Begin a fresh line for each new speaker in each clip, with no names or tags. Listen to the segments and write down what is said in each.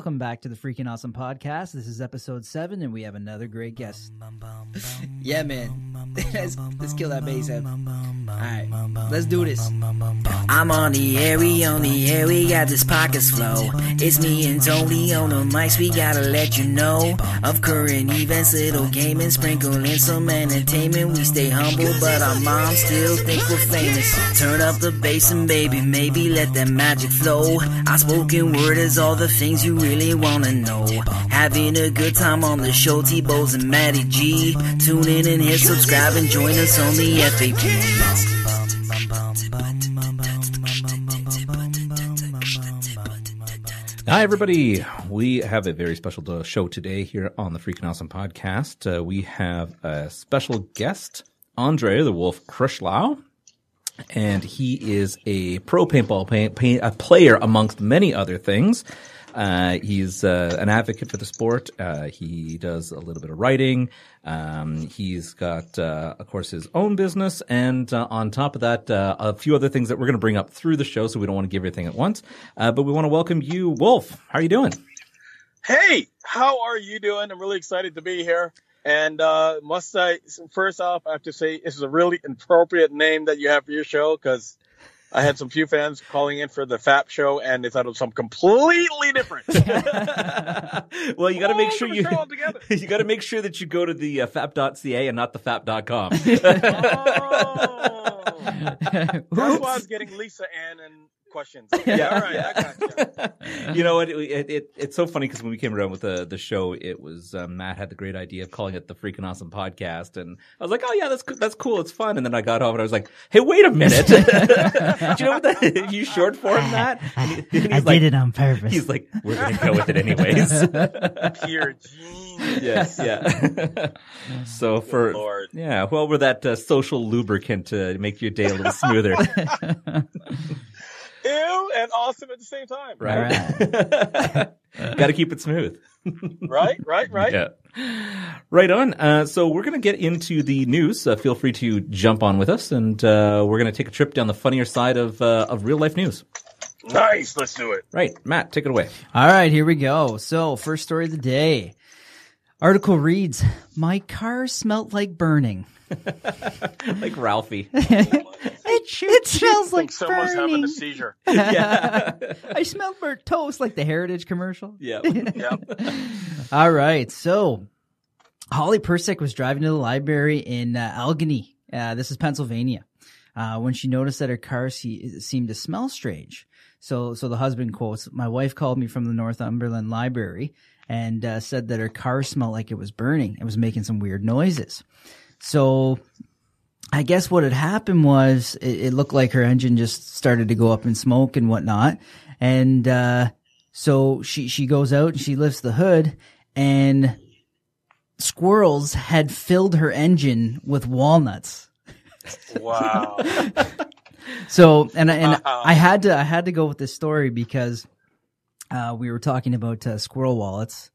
Welcome back to the Freaking Awesome Podcast. This is episode seven, and we have another great guest.
Yeah, man. let's, let's kill that bass head. Alright, let's do this. I'm on the air, we on the air, we got this pockets flow. It's me and Tony on the mics, we gotta let you know of current events, little gaming, sprinkling some entertainment. We stay humble, but our moms still think we're famous. Turn up the bass and baby, maybe let that magic flow. Our spoken word is all the things you really wanna know. Having a good time on the show, T-Bows and Matty G. Tune in and hit subscribe and join us on the.
Hi, everybody. We have a very special show today here on the Freaking Awesome podcast. Uh, we have a special guest, Andre the Wolf Krischlau, and he is a pro paintball paint, paint, a player amongst many other things. Uh, he's uh, an advocate for the sport. Uh, he does a little bit of writing. Um, he's got, uh, of course, his own business, and uh, on top of that, uh, a few other things that we're going to bring up through the show. So we don't want to give everything at once, but we want to welcome you, Wolf. How are you doing?
Hey, how are you doing? I'm really excited to be here. And must I first off, I have to say this is a really appropriate name that you have for your show because I had some few fans calling in for the FAP show, and they thought it was something completely different.
well, you got to make sure you you got to make sure that you go to the uh, fap.ca and not the fap.com.
oh. That's why I was getting Lisa Ann and questions. Okay, yeah, all right, yeah. I got
you. you know what? It, it, it, it's so funny because when we came around with the the show, it was um, Matt had the great idea of calling it the Freaking Awesome Podcast, and I was like, oh yeah, that's that's cool, it's fun. And then I got off and I was like, hey, wait a minute, do you know what that you short form that?
And he, and I like, did it on purpose.
He's like, we're gonna go with it anyways.
Pure genius.
Yes, yeah. so for
Lord.
yeah, well, we're that uh, social lubricant to make your day a little smoother
ew and awesome at the same time.
Right. Got to keep it smooth.
right, right, right.
Yeah. Right on. Uh, so we're going to get into the news. Uh, feel free to jump on with us, and uh, we're going to take a trip down the funnier side of uh, of real life news.
Nice. Let's do it.
Right, Matt, take it away.
All right, here we go. So, first story of the day. Article reads: My car smelt like burning.
like Ralphie.
it, it smells like
someone's
burning.
having a seizure.
yeah. I smell burnt toast like the Heritage commercial.
Yeah.
yep.
All right. So Holly Persick was driving to the library in uh, Allegheny. Uh, this is Pennsylvania. Uh, when she noticed that her car se- seemed to smell strange. So, so the husband quotes, my wife called me from the Northumberland library and uh, said that her car smelled like it was burning. It was making some weird noises. So I guess what had happened was it, it, looked like her engine just started to go up in smoke and whatnot. And, uh, so she, she goes out and she lifts the hood and squirrels had filled her engine with walnuts.
Wow.
so, and, and. I had to, I had to go with this story because, uh, we were talking about, uh, squirrel wallets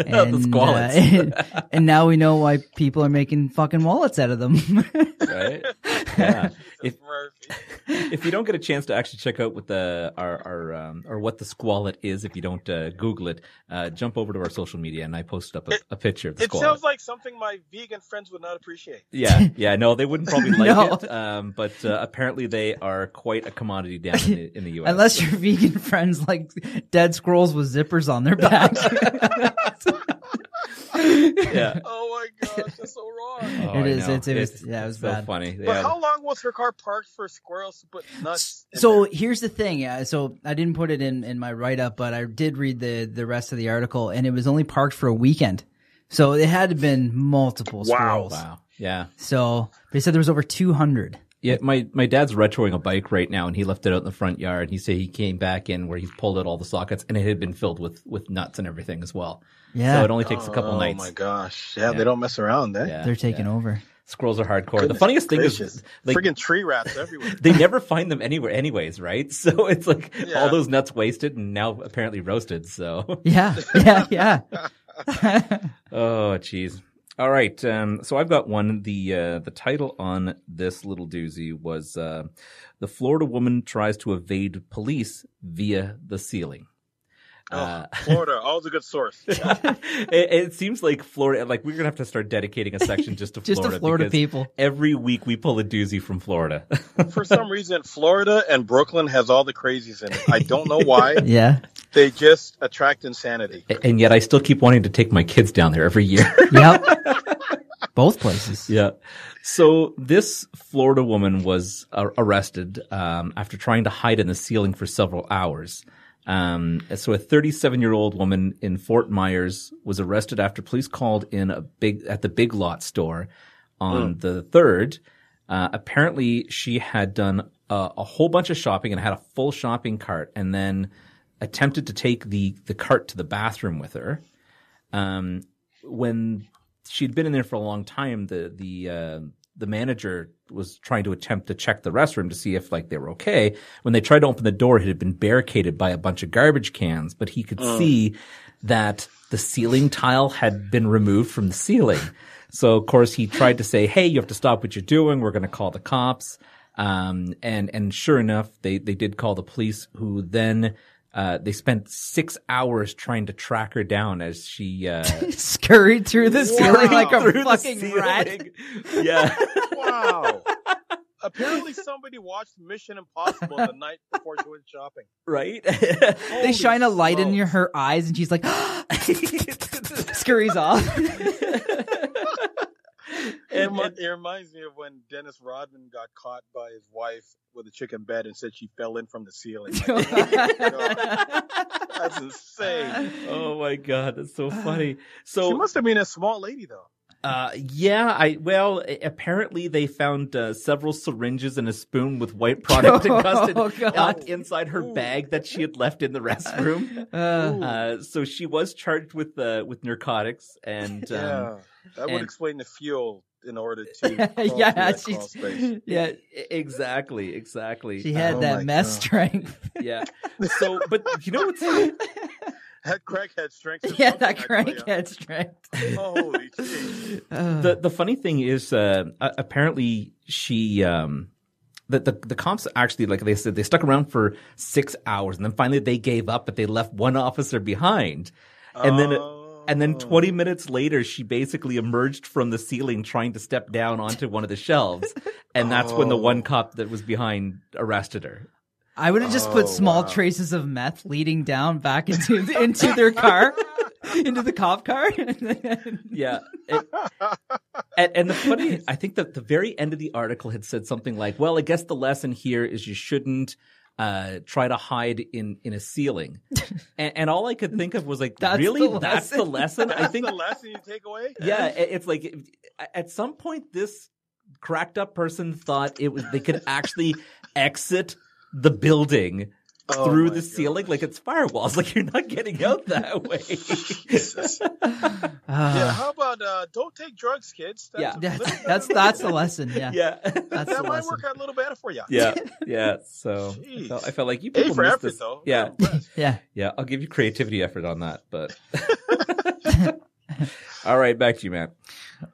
and, uh,
and now we know why people are making fucking wallets out of them.
right? Yeah. If, if you don't get a chance to actually check out what the our our um, or what the squallet is, if you don't uh, Google it, uh, jump over to our social media and I posted up a, a picture of the
it
squallet.
It sounds like something my vegan friends would not appreciate.
Yeah, yeah, no, they wouldn't probably like no. it. Um, but uh, apparently they are quite a commodity down in the, in the U.S.
Unless your vegan friends like dead squirrels with zippers on their back.
Yeah.
Oh my gosh, that's so wrong.
Oh, it is. It's, it was, yeah, it was
so
bad.
funny.
But
yeah.
how long was her car parked for squirrels to put nuts?
So here's the thing. Yeah, so I didn't put it in in my write up, but I did read the the rest of the article, and it was only parked for a weekend. So it had been multiple squirrels.
Wow. Yeah.
So they said there was over 200.
Yeah, my, my dad's retroing a bike right now and he left it out in the front yard. He said he came back in where he's pulled out all the sockets and it had been filled with, with nuts and everything as well.
Yeah.
So it only takes a couple
oh,
nights.
Oh my gosh. Yeah, yeah, they don't mess around, eh?
Yeah,
They're taking
yeah.
over.
Squirrels are hardcore. Goodness the funniest gracious. thing is
like friggin' tree rats everywhere.
they never find them anywhere anyways, right? So it's like yeah. all those nuts wasted and now apparently roasted, so
Yeah, yeah, yeah.
oh jeez. All right. Um, so I've got one. The uh, the title on this little doozy was uh, "The Florida Woman Tries to Evade Police Via the Ceiling." Uh,
Florida, always a good source.
it, it seems like Florida, like we're gonna have to start dedicating a section just to
Just to
Florida.
Florida people.
Every week we pull a doozy from Florida.
For some reason, Florida and Brooklyn has all the crazies in it. I don't know why.
Yeah.
They just attract insanity.
and yet I still keep wanting to take my kids down there every year.
Yep. Both places.
yeah. So this Florida woman was uh, arrested um, after trying to hide in the ceiling for several hours. Um, so a 37 year old woman in Fort Myers was arrested after police called in a big at the Big Lot store on the third. Uh, apparently, she had done a, a whole bunch of shopping and had a full shopping cart, and then attempted to take the the cart to the bathroom with her. Um, when she'd been in there for a long time, the the uh, the manager was trying to attempt to check the restroom to see if like they were okay. When they tried to open the door, it had been barricaded by a bunch of garbage cans, but he could see that the ceiling tile had been removed from the ceiling. So of course he tried to say, "Hey, you have to stop what you're doing. We're going to call the cops." Um, and and sure enough, they they did call the police, who then. Uh, they spent six hours trying to track her down as she uh,
Scurried through the ceiling like a
through
fucking rat.
Yeah,
Wow. Apparently, somebody watched Mission Impossible the night before she went shopping.
right.
They shine a light in
smokes.
your, her eyes and she's like scurries off.
And-
it reminds me of when Dennis Rodman got caught by his wife with a chicken bed and said she fell in from the ceiling. Like, that's insane.
oh my god, that's so funny. So
She must have been a small lady, though.
Uh, yeah, I well, apparently they found uh, several syringes and a spoon with white product encrusted
Oh,
uh,
God.
inside her bag that she had left in the restroom.
Uh,
Uh, so she was charged with uh, with narcotics and um,
yeah, that would
and-
explain the fuel in order to
yeah,
that crawl
she's
space.
yeah.
exactly, exactly.
She had
Oh
that mess
God.
strength.
yeah. So, but you know what's
That crackhead strength. is
yeah, that
I tell ya.
crankhead strength.
Holy jeez.
Uh,
the the funny thing is uh, apparently she um the, the the cops actually like they said they stuck around for six hours and then finally they gave up but they left one officer behind and then and then 20 minutes later she basically emerged from the ceiling trying to step down onto one of the shelves and that's when the one cop that was behind arrested her
I would have just
Oh,
put small
wow.
traces of meth leading down back into into their car, into the cop car.
yeah It- and, and the funny, I think that the very end of the article had said something like, "Well, I guess the lesson here is you shouldn't uh, try to hide in in a ceiling." and, and all I could think of was like,
That's
"Really?
the
That's the
lesson?
lesson?" I think,
the lesson you take away.
yeah, it- it's like at some point this cracked up person thought it was they could actually exit the building
Oh
through
my
the ceiling like it's firewalls like you're not getting out that way
Jesus.
Uh,
Yeah, how about uh, don't take drugs, kids? That's
Yeah.
a
that's that's that's the lesson. Yeah,
yeah
that's
that
the
might
lesson.
work out a little better for you.
Yeah, yeah. So I felt, I felt like you
A
people
for
missed
effort,
this.
though.
Yeah,
Yeah.
yeah. I'll give you creativity effort on that, but. All right, back to you, Matt.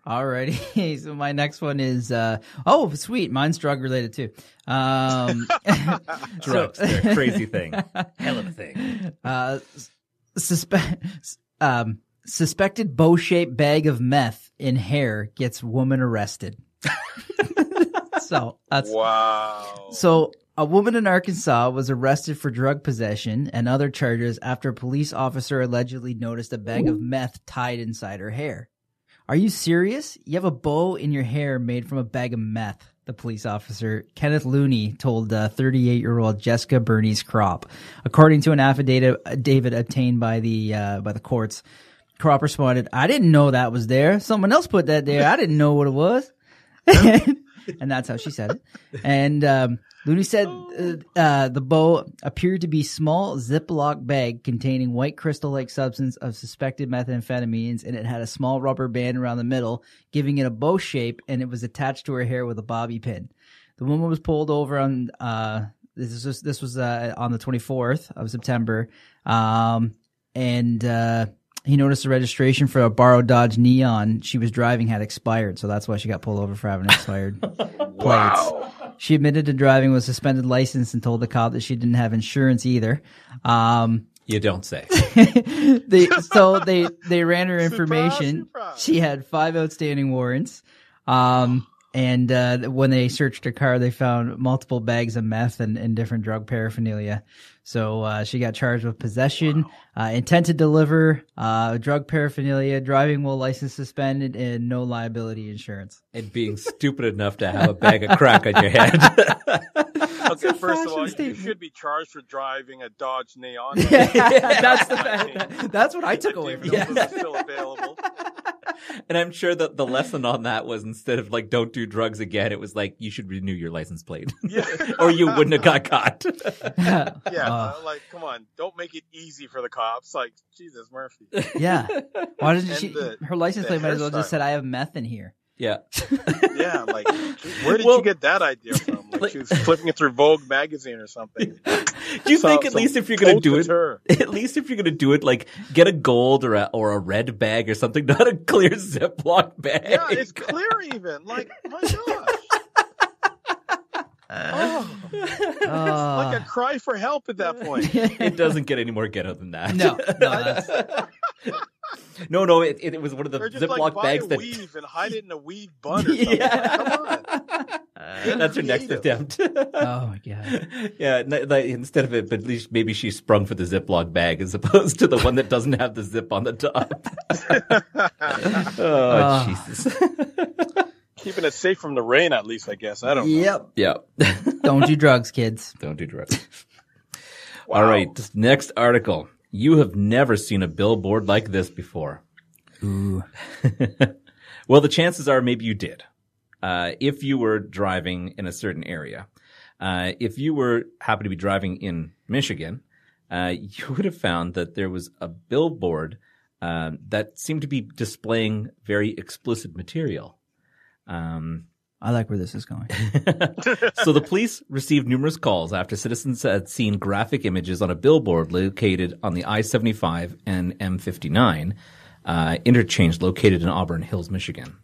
Alrighty. So my next one is uh oh sweet, mine's drug related too. Um
Drugs, they're crazy thing, hell of a thing.
uh suspe- um suspected bow shaped bag of meth in hair gets woman arrested. So that's
Wow.
So, a woman in Arkansas was arrested for drug possession and other charges after a police officer allegedly noticed a bag of meth tied inside her hair. Are you serious? You have a bow in your hair made from a bag of meth, the police officer, Kenneth Looney, told 38 year old Jessica Bernice Crop. According to an affidavit David obtained by the, uh, by the courts, Crop responded, I didn't know that was there. Someone else put that there. I didn't know what it was. and that's how she said it. And um, Looney said uh, uh, the bow appeared to be small Ziploc bag containing white crystal-like substance of suspected methamphetamines, and it had a small rubber band around the middle, giving it a bow shape, and it was attached to her hair with a bobby pin. The woman was pulled over on uh, this was this was uh, on the 24th of September, um, and. He noticed the registration for a borrowed Dodge Neon she was driving had expired, so that's why she got pulled over for having expired plates. She admitted to driving with a suspended license and told the cop that she didn't have insurance either. Um,
You don't say.
they so they they ran her information.
surprise.
She had five outstanding warrants. Um and uh when they searched her car they found multiple bags of meth and, and different drug paraphernalia. So uh she got charged with possession, uh intent to deliver, uh drug paraphernalia, driving while license suspended and no liability insurance.
and being stupid enough to have a bag of crack on your head.
Okay, first of all,
fashion
you should be charged for driving a Dodge Neon.
yeah, that's the bad, that's what I took away from
Those
it.
are still available.
and I'm sure that the lesson on that was instead of like don't do drugs again, it was like you should renew your license plate,
Yeah.
or you wouldn't have got caught.
Yeah,
Uh,
like come on, don't make it easy for the cops. Like Jesus Murphy.
yeah. Why doesn't
And
she
the-
her license plate might as well just
hairstyle.
said I have meth in here.
Yeah,
Yeah, like where did
Well-
you get that idea from? Like,
Like-
she was flipping it through Vogue magazine or something.
do you
So-
think at
some
least if you're gonna do it,
couture.
at least if you're gonna do it, like get a gold or a or a red bag or something, not a clear Ziploc bag.
Yeah, it's clear even. Like my gosh. Oh,
Uh,
like a cry for help at that point.
it doesn't get any more ghetto than that.
no, no,
no, no. It, it, was one of the
Or
Ziploc
like
bags that.
weave and hide it in a weave bun or something.
Yeah.
Come on.
That's her next attempt.
oh my god.
yeah, n- like, instead of it, but at least maybe she sprung for the Ziploc bag as opposed to the one that doesn't have the zip on the top. oh,
Ah.
Jesus.
Keeping it safe from the rain, at least, I guess. I don't know.
Yep.
yeah.
Don't do drugs, kids.
Don't do drugs.
Wow.
All right, next article. You have never seen a billboard like this before.
Ooh.
well, the chances are maybe you did. Uh, if you were driving in a certain area, uh, if you were happen to be driving in Michigan, uh, you would have found that there was a billboard um, that seemed to be displaying very explicit material. Um,
I like where this is going.
so the police received numerous calls after citizens had seen graphic images on a billboard located on the I-75 and M59 uh, interchange located in Auburn Hills, Michigan.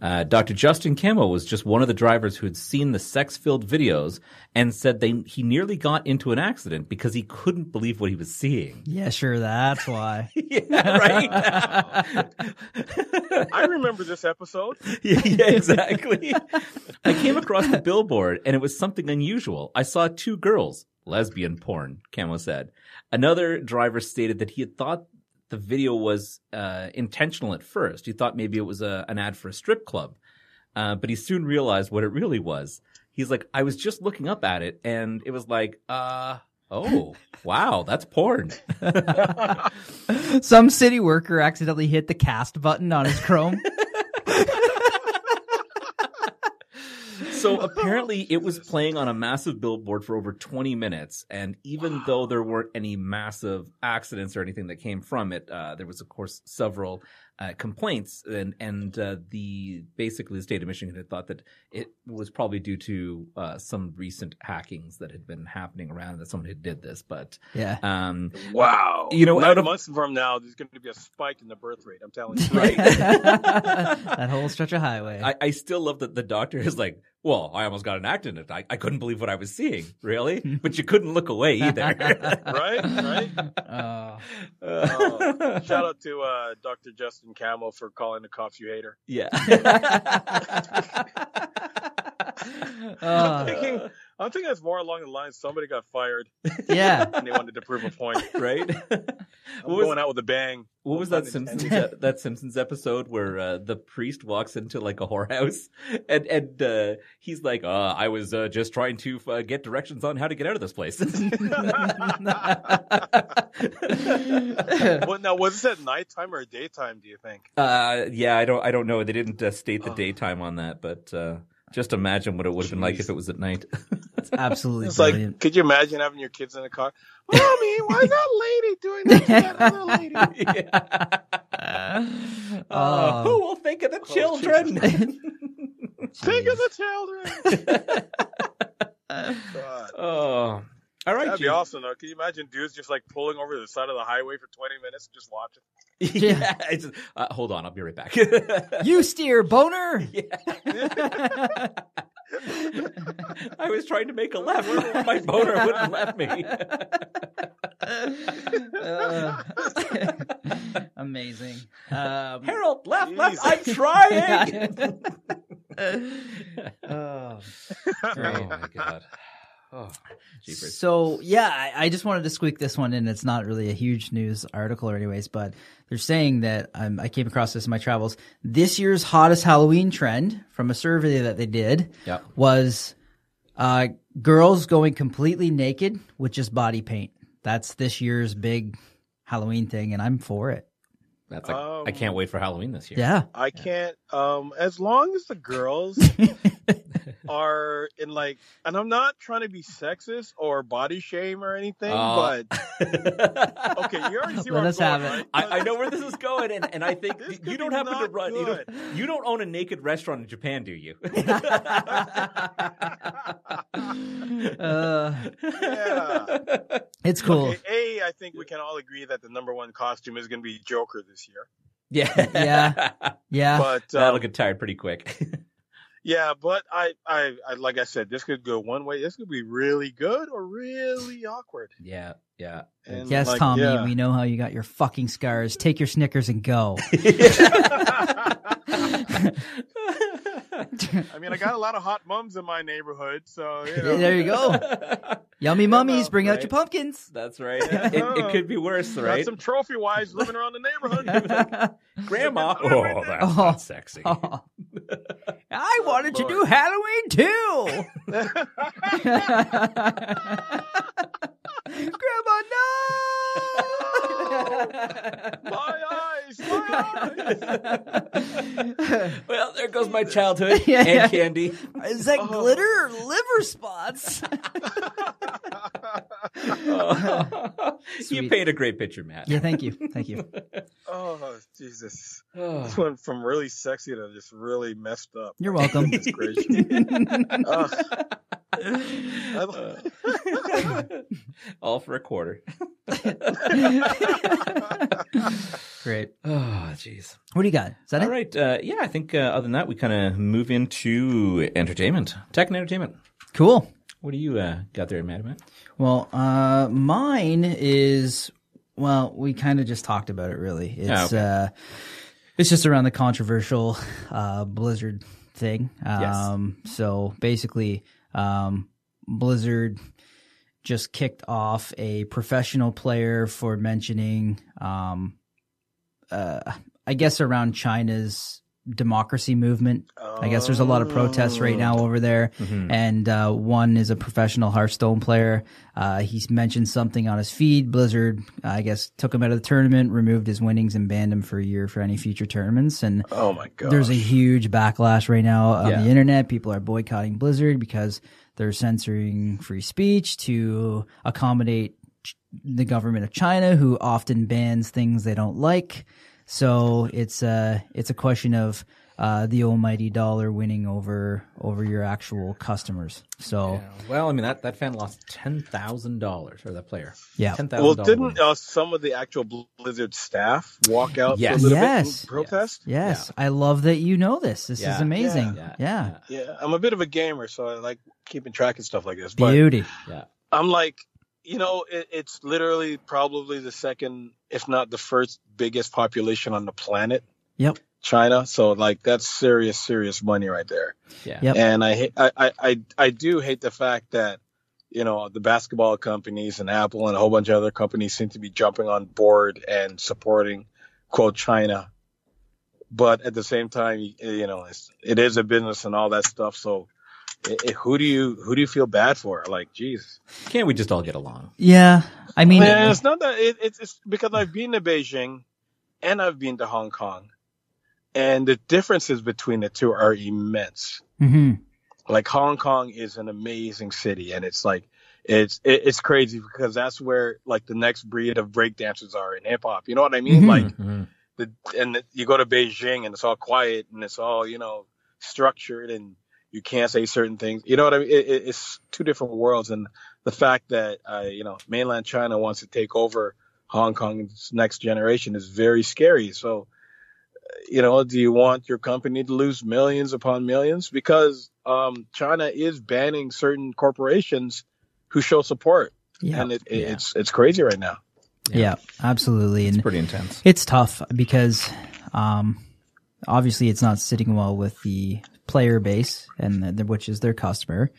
Uh, Dr. Justin Camo was just one of the drivers who had seen the sex-filled videos and said they he nearly got into an accident because he couldn't believe what he was seeing.
Yeah, sure. That's why.
yeah, right.
I remember this episode.
yeah, yeah, exactly. I came across the billboard and it was something unusual. I saw two girls, lesbian porn, Camo said. Another driver stated that he had thought the video was uh, intentional at first. He thought maybe it was a, an ad for a strip club. Uh, but he soon realized what it really was. He's like, I was just looking up at it and it was like, uh, oh, wow, that's porn.
Some city worker accidentally hit the cast button on his Chrome.
So apparently it was playing on a massive billboard for over 20 minutes. And even though there weren't any massive accidents or anything that came from it, uh, there was of course several uh, complaints and, and, uh, the, basically the state of Michigan had thought that it was probably due to, uh, some recent hackings that had been happening around that someone had did this. But,
Yeah.
um,
Wow.
You know,
nine
out of-
months from now, there's going to be a spike in the birth rate. I'm telling you.
that whole stretch of highway.
I, I still love that the doctor is like, well, I almost got an act accident. I, I couldn't believe what I was seeing. Really? But you couldn't look away either.
right? Right?
Oh.
Oh, shout out to uh, Dr. Justin Camel for calling the cops you hate her.
yeah.
I'm thinking, I'm thinking that's more along the lines somebody got fired
yeah.
and they wanted to prove a point.
right?
I'm
was-
going out with a bang.
What was that Simpsons
intended.
that Simpsons episode where uh, the priest walks into like a whorehouse and and uh, he's like, uh, "I was uh, just trying to uh, get directions on how to get out of this place."
Well, now, was this at nighttime or daytime, do you think?
uh, yeah, I don't I don't know. They didn't uh, state the daytime on that, but uh, just imagine what it would have been like if it was at night.
It's absolutely
It's
brilliant.
like, could you imagine having your kids in the car? Mommy, why is that lady doing that to that other lady?
yeah. Uh,
Oh.
who will think of the
Oh,
children?
Think of the children. God.
oh, all right.
That'd be awesome, though. Can you imagine dudes just like pulling over to the side of the highway for 20 minutes and just watching?
yeah. it's uh, hold on, I'll be right back.
you steer, boner. Yeah.
I was trying to make a left. My boner wouldn't let me.
Uh, amazing. Um,
Harold, left, left. I'm trying.
oh,
oh my god. Oh, jeepers.
So yeah, I, I just wanted to squeak this one in. It's not really a huge news article or anyways, but they're saying that um, I came across this in my travels. This year's hottest Halloween trend from a survey that they did
Yep.
was uh, girls going completely naked with just body paint. That's this year's big Halloween thing, and I'm for it.
That's like,
Um,
I can't wait for Halloween this year.
Yeah.
I can't. Um, as long as the girls are in like, and I'm not trying to be sexist or body shame or anything,
Oh.
but okay, you already see where
Let
I'm
us
going,
have it.
right?
I, I know where this is going, and, and I think you don't
be
happen to run. You don't, you don't own a naked restaurant in Japan, do you?
Uh,
Yeah.
It's cool.
Okay, a, I think we can all agree that the number one costume is going to be Joker this year.
yeah,
Yeah. Yeah.
But
That'll
um,
get tired pretty quick.
yeah, but I, I, I, like I said, this could go one way. This could be really good or really awkward.
yeah, yeah.
And
yes,
like,
Tommy,
yeah.
we know how you got your fucking scars. Take your Snickers and go.
I mean, I got a lot of hot mums in my neighborhood, so you know.
there you go. Yummy mummies, uh, bring out your pumpkins.
That's right. It, it could be worse,
Got
right?
some trophy wives living around the neighborhood.
Grandma.
Oh,
Oh, that's
Oh.
not sexy.
Oh. I oh, wanted to do Halloween too. Grandma, no!
my eyes, my eyes.
well, there goes my childhood
Yeah, yeah.
and candy.
no! Is that
Oh.
glitter or liver spots?
you
Sweet.
paint a great picture, Matt.
yeah, thank you, thank you.
oh, Jesus.
Oh.
This went from really sexy to just really messed up.
You're welcome.
Goodness gracious.
All for a quarter.
Great.
Oh, jeez.
What do you got? Is that
All
it?
right. Uh, yeah, I think uh, other than that, we kind of move into entertainment, tech and entertainment.
Cool.
What do you uh, got there, Matt?
Well, uh, mine is well, we kind of just talked about it. Really, it's
okay.
uh, it's just around the controversial uh, Blizzard thing. Um, So basically, um, Blizzard just kicked off a professional player for mentioning, um, uh, I guess around China's democracy movement. I guess there's a lot of protests right now over there, and uh, one is a professional Hearthstone player. Uh, he's mentioned something on his feed. Blizzard, I guess, took him out of the tournament, removed his winnings, and banned him for a year for any future tournaments. And
oh my god.
there's a huge backlash right now on
Yeah.
the internet. People are boycotting Blizzard because they're censoring free speech to accommodate the government of China, who often bans things they don't like. So it's a it's a question of uh, the almighty dollar winning over over your actual customers. So
Well, I mean that, that fan lost ten thousand dollars, or that player.
Yeah.
ten thousand.
well, didn't uh, some of the actual Blizzard staff walk out
Yes.
for a little
Yes.
bit and protest?
yes, I love that you know this. This is
Yeah.
amazing.
Yeah.
Yeah,
Yeah, I'm a bit of a gamer, so I like keeping track of stuff like this. But
beauty.
Yeah.
I'm like, you know, it, it's literally probably the second, if not the first biggest population on the planet,
Yep.
China. So like that's serious, serious money right there.
Yeah.
Yep.
And I hate, I, I, I, I do hate the fact that, you know, the basketball companies and Apple and a whole bunch of other companies seem to be jumping on board and supporting quote China. But at the same time, you know, it's, it is a business and all that stuff. So i i who do you, who do you feel bad for? Like, geez.
Can't we just all get along?
Yeah, I mean,
Man, it's not that it, it's, it's because I've been to Beijing and I've been to Hong Kong, and the differences between the two are immense.
mhm.
Like Hong Kong is an amazing city, and it's like it's it, it's crazy because that's where like the next breed of breakdancers are in hip hop. You know what I mean?
Mhm.
Like
Mhm.
the and the, you go to Beijing and it's all quiet and it's all you know structured and you can't say certain things. You know what I mean? It, it, it's two different worlds, and the fact that uh, you know mainland China wants to take over Hong Kong's next generation is very scary. So, you know, do you want your company to lose millions upon millions because um, China is banning certain corporations who show support,
yeah.
and it, it,
Yeah.
it's it's crazy right now.
Yeah, absolutely. And
Pretty intense.
It's tough because um, obviously it's not sitting well with the player base and the, which is their customer.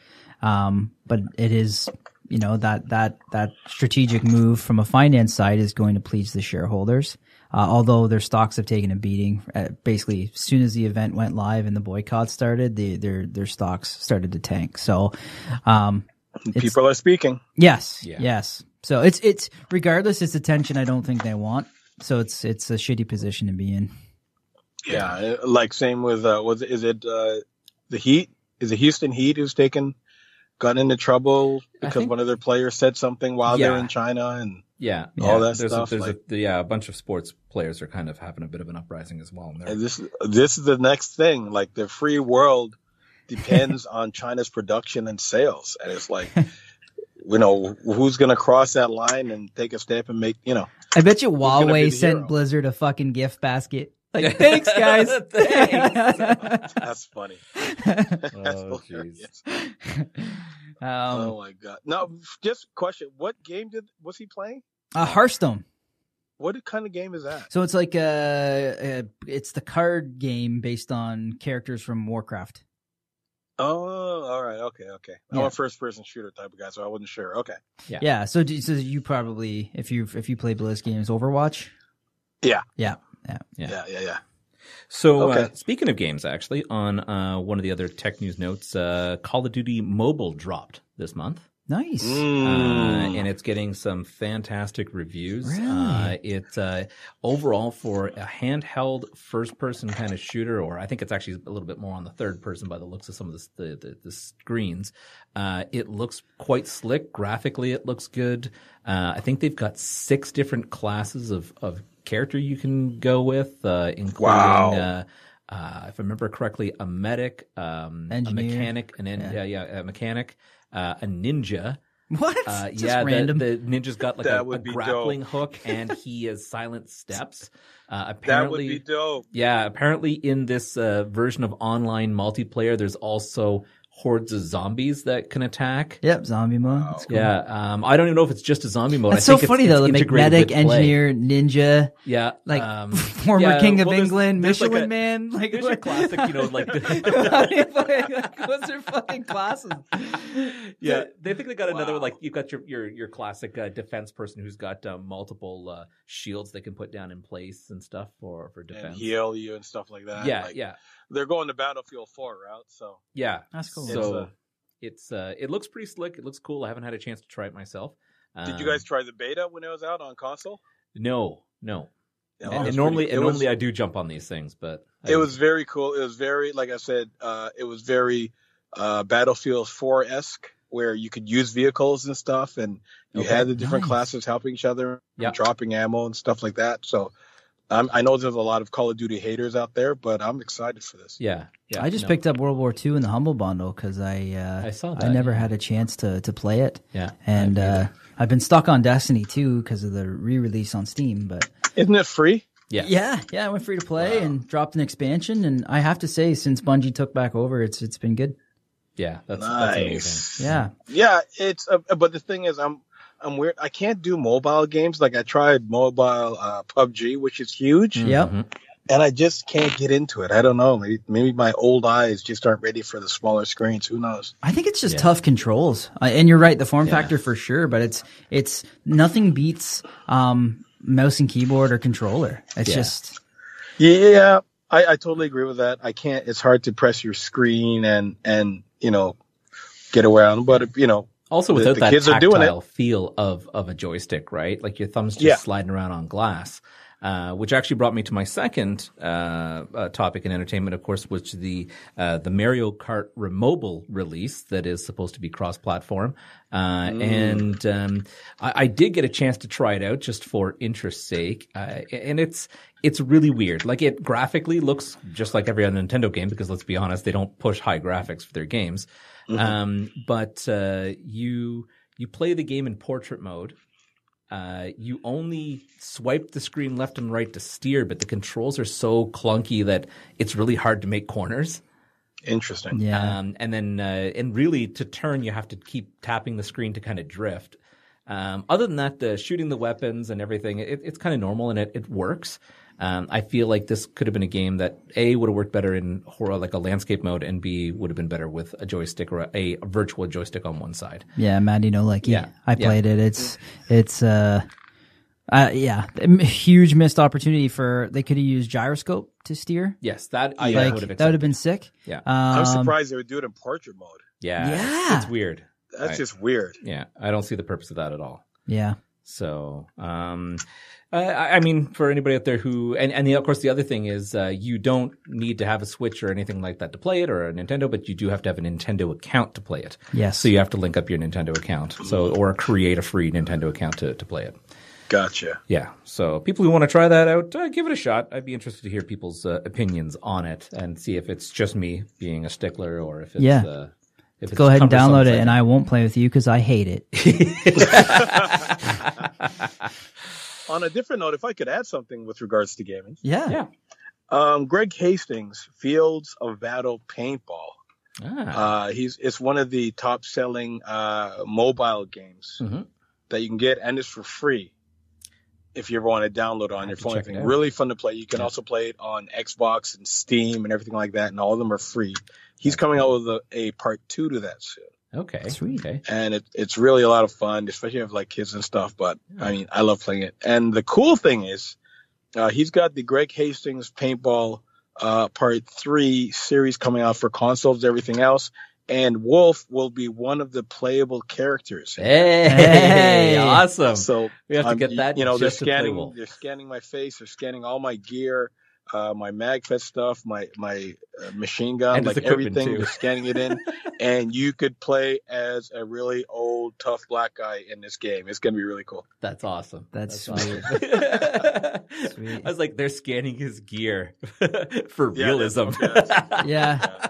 Um, but it is, you know, that that that strategic move from a finance side is going to please the shareholders. Uh, although their stocks have taken a beating, uh, basically as soon as the event went live and the boycott started, the, their their stocks started to tank. So, um,
People are speaking.
Yes.
Yeah.
Yes. So it's it's regardless, it's attention I don't think they want. So it's it's a shitty position to be in.
Yeah, uh, like same with uh, was it, is it uh, the Heat? Is it Houston Heat who's taken got into trouble because
think-
one of their players said something while they're in China and
Yeah,
All
yeah.
that
there's
stuff,
A, there's
like-
a, yeah, a bunch of sports players are kind of having a bit of an uprising as well. And
And this this is the next thing. Like the free world depends on China's production and sales, and it's like, you know, who's gonna cross that line and take a step and make you know?
I bet you
gonna be
Huawei sent
hero?
Blizzard a fucking gift basket. Like, thanks guys.
Thanks.
That's funny.
That's oh,
hilarious.
um,
oh my god! Now, just question: What game did was he playing?
uh, Hearthstone.
What kind of game is that?
So it's like uh, uh, it's the card game based on characters from Warcraft.
Oh, all right, okay, okay. I'm
Yeah.
a first-person shooter type of guy, so I wasn't sure. Okay,
Yeah.
Yeah. So, do, so you probably if you if you play Blizz games, Overwatch.
Yeah.
Yeah.
Yeah.
yeah, yeah, yeah.
So, uh, speaking of games, actually, on uh, one of the other tech news notes, uh, Call of Duty Mobile dropped this month.
Nice.
Mm.
Uh, and it's getting some fantastic reviews.
Really?
Uh, it uh, overall for a handheld first-person kind of shooter, or I think it's actually a little bit more on the third person by the looks of some of the the, the, the screens. Uh, it looks quite slick graphically. It looks good. Uh, I think they've got six different classes of of character you can go with, uh, including.
Wow.
Uh, uh, if I remember correctly, a medic, um, a
Engineer.
mechanic, an en- yeah. yeah, a mechanic, uh, a ninja,
What?
uh,
Just
yeah,
random.
The, the ninja's got like a, a
would be
grappling hook, and he has silent steps. Uh,
That would
apparently,
be dope.
yeah. Apparently, in this uh, version of online multiplayer, there's also hordes of zombies that can attack.
Yep, zombie mode. That's cool.
Yeah, um, I don't even know if it's just a zombie mode.
That's
I
so
think
funny
it's,
though.
it's
The
integrated
medic, engineer, ninja,
yeah,
like
um,
former
yeah,
king of
well, there's-
England,
there's like
Michelin
a-
man. Like,
There's your classic, you know, like
what's their fucking classes?
yeah, they think they got another
Wow.
like you've got your your your classic uh, defense person who's got uh, multiple uh, shields they can put down in place and stuff for for
And
defense.
heal you and stuff like that.
yeah,
Like,
yeah,
They're going to Battlefield 4 route, so
yeah.
That's cool.
So
It's, uh,
it's uh, it looks pretty slick. It looks cool. I haven't had a chance to try it myself.
did you
Um,
guys try the beta when it was out on console?
No, no.
Yeah,
and and normally,
pretty-
and
it was-
normally I do jump on these things, but I
it was very cool. It was very, like I said, uh, it was very uh, Battlefield 4 esque, where you could use vehicles and stuff, and you
Okay,
had the different
nice.
classes helping each other,
Yeah.
dropping ammo and stuff like that. So um, I know there's a lot of Call of Duty haters out there, but I'm excited for this.
yeah, yeah.
I just
no.
picked up World War II in the Humble Bundle because I uh,
I saw
I never
yeah.
had a chance to to play it,
yeah,
and
I-
uh, I've been stuck on Destiny 2 because of the re-release on Steam. But
Isn't it free?
yeah,
yeah, yeah, I went free to play
Wow.
and dropped an expansion, and I have to say, since Bungie took back over, it's it's been good.
yeah. That's that's amazing.
Nice.
Yeah,
Yeah, it's uh, but the thing is, I'm I'm weird. I can't do mobile games. Like I tried mobile uh, PUBG, which is huge,
Yep.
Mhm.
and I just can't get into it. I don't know. Maybe, maybe my old eyes just aren't ready for the smaller screens. Who knows?
I think it's just
Yeah.
tough controls, uh, and you're right, the form
Yeah.
factor for sure. But it's it's nothing beats um, mouse and keyboard or controller. It's
Yeah.
just
Yeah, I, I totally agree with that. I can't. It's hard to press your screen and and you know get around. But you know,
Also, without
the
that
are doing
tactile feel of of a joystick, right? Like your thumb's just
Yeah.
sliding around on glass. Uh, which actually brought me to my second uh, uh, topic in entertainment, of course, which the uh, the Mario Kart Remobile release that is supposed to be cross platform. Uh, And um, I, I did get a chance to try it out just for interest's sake, uh, and it's it's really weird. Like it graphically looks just like every other Nintendo game because let's be honest, they don't push high graphics for their games. Um, but uh, you you play the game in portrait mode. Uh, you only swipe the screen left and right to steer, but the controls are so clunky that it's really hard to make corners.
interesting.
yeah.
Um, and then, uh, and really to turn, you have to keep tapping the screen to kind of drift. Um, other than that, the shooting the weapons and everything, it, it's kind of normal and it, it works. Um, I feel like this could have been a game that A would have worked better in horror, like a landscape mode, and B would have been better with a joystick or a, a virtual joystick on one side.
Yeah, Matt, you know, like
Yeah,
I
yeah.
played it. It's it's uh, uh yeah, a m- huge missed opportunity for they could have used gyroscope to steer.
Yes, that I
like
would have
that would have been sick.
Yeah.
um,
I was surprised they would do it in portrait mode.
Yeah,
Yeah.
it's weird.
That's
I-
just weird.
Yeah, I don't see the purpose of that at all.
Yeah,
So, um, uh, I I mean, for anybody out there who, and, and the, of course, the other thing is, uh, you don't need to have a Switch or anything like that to play it or a Nintendo, but you do have to have a Nintendo account to play it.
Yes.
So you have to link up your Nintendo account. So, or create a free Nintendo account to, to play it.
Gotcha.
Yeah. So people who want to try that out, uh, give it a shot. I'd be interested to hear people's uh, opinions on it and see if it's just me being a stickler or if it's,
Yeah.
uh, if it's
go ahead and download
as
it, and I won't play with you because I hate it.
On a different note, if I could add something with regards to gaming,
Yeah,
Yeah.
um, Greg Hastings, Fields of Battle Paintball.
Ah.
Uh, he's it's one of the top selling uh, mobile games
Mhm.
that you can get, and it's for free if you ever want to download it on
I
your phone.
it
really fun to play. You can
Yeah.
also play it on Xbox and Steam and everything like that, and all of them are free. He's coming out with a, a part two to that soon,
Okay.
Sweet.
Okay.
and it, it's really a lot of fun, especially if you have like kids and stuff. But I mean, I love playing it. And the cool thing is, uh, he's got the Greg Hastings Paintball uh, Part Three series coming out for consoles, everything else. And Wolf will be one of the playable characters.
Hey,
Hey.
awesome.
So
we have to get that.
You know, they're
just to play
scanning. They're scanning my face. They're scanning all my gear, uh, my MagFed stuff, my my uh, machine gun,
And
like everything.
too.
They're scanning it in, and you could play as a really old, tough black guy in this game. It's gonna be really cool.
That's awesome.
That's
awesome.
Sweet.
I was like, they're scanning his gear for
Yeah,
realism.
that's-
yeah.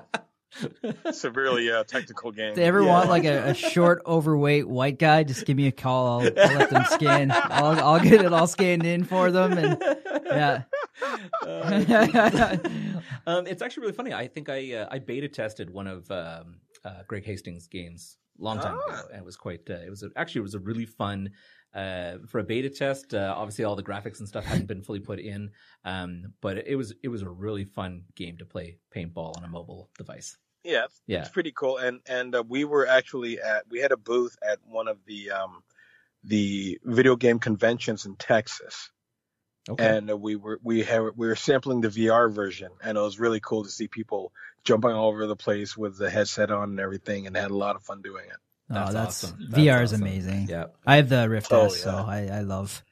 It's a really uh, technical game.
If they ever
Yeah.
want like a, a short, overweight white guy, just give me a call. I'll, I'll let them scan. I'll, I'll get it all scanned in for them. And yeah,
um, it's actually really funny. I think I uh, I beta tested one of um, uh, Greg Hastings' games a long time
Ah.
ago, and it was quite. Uh, it was a, actually it was a really fun uh, for a beta test. Uh, obviously, all the graphics and stuff hadn't been fully put in, um, but it was it was a really fun game to play paintball on a mobile device.
Yeah, it's,
Yeah.
it's pretty cool. And and uh, we were actually at we had a booth at one of the um, the video game conventions in Texas.
Okay.
and uh, we were we have we were sampling the VR version, and it was really cool to see people jumping all over the place with the headset on and everything, and had a lot of fun doing it.
oh, that's
awesome.
VR
That's
is
awesome.
amazing.
Yeah.
I have the Rift
Oh,
S, so. I, I love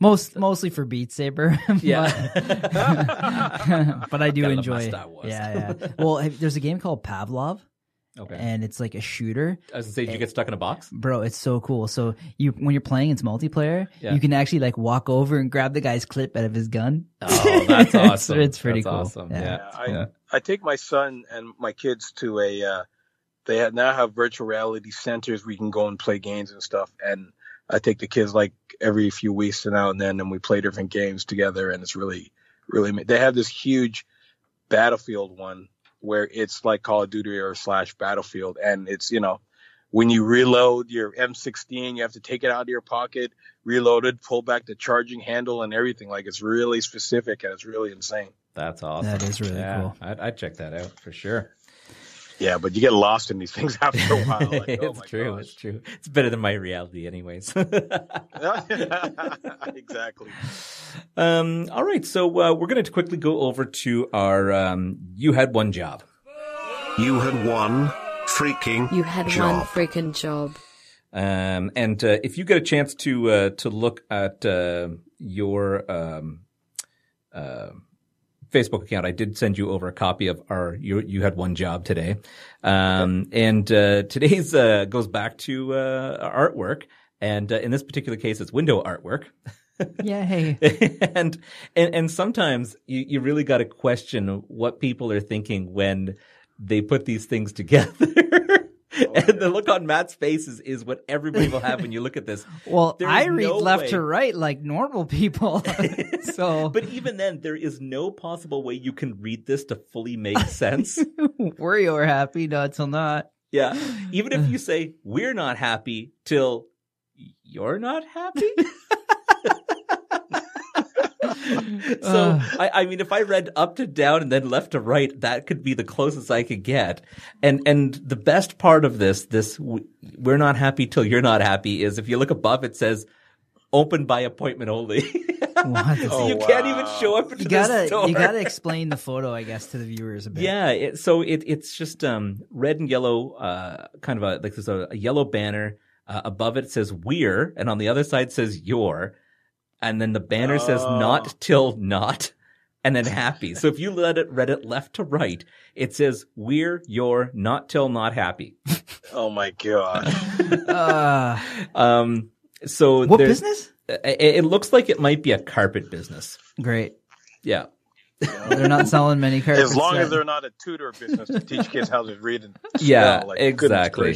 most mostly for Beat Saber.
Yeah.
but, but I do
Gotta
enjoy.
my Star
Yeah, yeah. Well, there's a game called Pavlov,
Okay.
and it's like a shooter.
I was gonna say, did you get stuck in a box?
Bro, it's so cool. So you when you're playing, it's multiplayer.
Yeah.
You can actually like walk over and grab the guy's clip out of his gun.
Oh, that's awesome.
it's pretty
That's
cool.
Awesome.
Yeah.
Yeah.
I,
Yeah.
I take my son and my kids to a uh, they have, now have virtual reality centers where you can go and play games and stuff, and I take the kids like every few weeks to now and then, and we play different games together, and it's really really they have this huge battlefield one where it's like Call of Duty or slash Battlefield, and it's you know when you reload your M16, you have to take it out of your pocket, reload it, pull back the charging handle, and everything. Like it's really specific and it's really insane.
That's awesome.
That is really
yeah,
cool.
I'd, I'd check that out for sure.
Yeah, but you get lost in these things after a while. Like, oh
it's
my
true.
gosh.
It's true. It's better than my reality, anyways.
exactly.
um, all right, so uh, we're going to quickly go over to our. Um, you had one job.
You had one freaking
You had one
job.
freaking job.
Um, and uh, if you get a chance to uh, to look at uh, your um, uh, Facebook account, I did send you over a copy of our you you had one job today, um, and uh, today's uh, goes back to uh, artwork, and uh, in this particular case, it's window artwork.
Yay.
and and and sometimes you, you really got to question what people are thinking when they put these things together. And the look on Matt's face is, is what everybody will have when you look at this.
Well, I read
no
left
way-
to right like normal people. so
But even then, there is no possible way you can read this to fully make sense.
worry or happy, not till not.
yeah. Even if you say, we're not happy till you're not happy. so
Uh.
I, I mean, if I read up to down and then left to right, that could be the closest I could get. And and the best part of this, this we're not happy till you're not happy, is if you look above, it says open by appointment only.
What?
so
Oh,
you can't even show up
you gotta
store.
you gotta explain the photo, I guess, to the viewers a bit.
Yeah, it, so it it's just um red and yellow, uh, kind of a like there's a, a yellow banner. Uh, above it says "we're," and on the other side says "your," and then the banner says
Oh.
"not till not," and then "happy." So if you let it read it left to right, it says "we're your not till not happy."
Oh my god.
Uh,
Um, so
what business?
It, it looks like it might be a carpet business.
Great.
Yeah.
They're not selling many carpets.
As long as they're not a tutor business to teach kids how to read and
Yeah,
like,
exactly.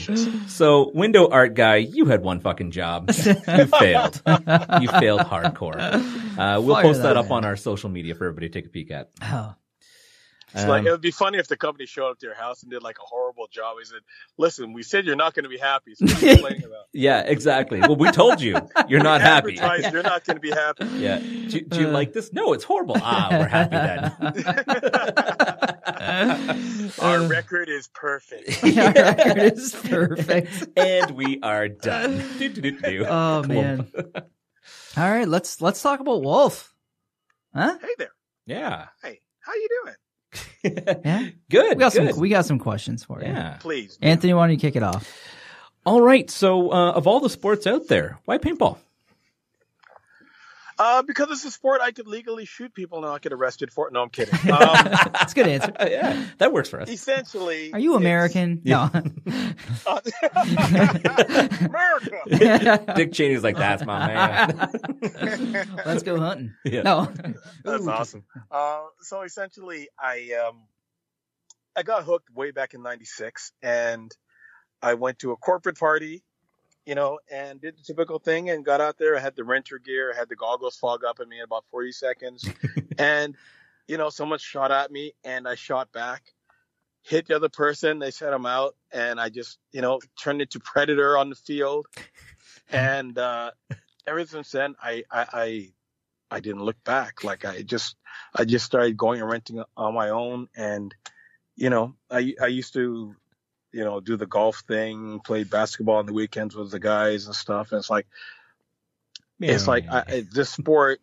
So, window art guy, you had one fucking job. You failed. You failed hardcore. Uh, we'll
Fire
post that,
that
up
man.
on our social media for everybody to take a peek at.
Oh.
It's like
Um,
it would be funny if the company showed up to your house and did like a horrible job. He said, "Listen, we said you're not going to be happy. So what are you complaining about?
yeah, exactly. Well, we told you you're not happy.
Advertise, You're not going to be happy."
Yeah. Do, do you like this? No, it's horrible. Ah, we're happy then.
Our record is perfect.
Our record is perfect.
and we are done. Do, do, do, do.
Oh man. All right, let's let's talk about Wolf. Huh?
Hey there.
Yeah.
Hey, how you doing?
Yeah.
Good.
We got
good.
some we got some questions for you.
yeah.
Please.
Anthony, why don't you kick it off?
All right. So, uh, of all the sports out there, why paintball?
Uh, because it's a sport I could legally shoot people and not get arrested for it. No, I'm kidding. Um,
That's a good answer.
Yeah, that works for us.
essentially,
Are you
it's-
American?
Yeah.
Uh, America.
Dick Cheney's like, that's my man.
Let's go hunting.
Yeah.
No.
That's
Ooh.
awesome. Uh, so essentially, I um, I got hooked way back in '96, and I went to a corporate party, you know, and did the typical thing, and got out there. I had the renter gear, I had the goggles fog up at me in about 40 seconds, and you know, someone shot at me, and I shot back, hit the other person. They set him out, and I just, you know, turned into predator on the field, and uh, ever since then, I, I, I I didn't look back. Like I just, I just started going and renting on my own. And, you know, I, I used to, you know, do the golf thing, play basketball on the weekends with the guys and stuff. And it's like, it's like I, I- this sport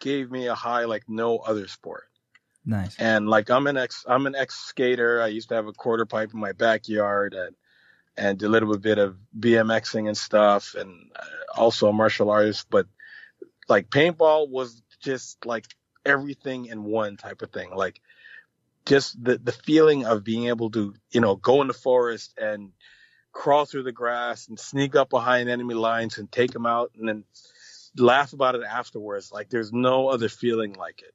gave me a high like no other sport.
Nice.
And like I'm an ex, I'm an ex skater. I used to have a quarter pipe in my backyard and, and did a little bit of BMXing and stuff, and uh, also a martial artist. But like paintball was just like everything in one type of thing. Like just the the feeling of being able to you know go in the forest and crawl through the grass and sneak up behind enemy lines and take them out and then laugh about it afterwards. Like there's no other feeling like it.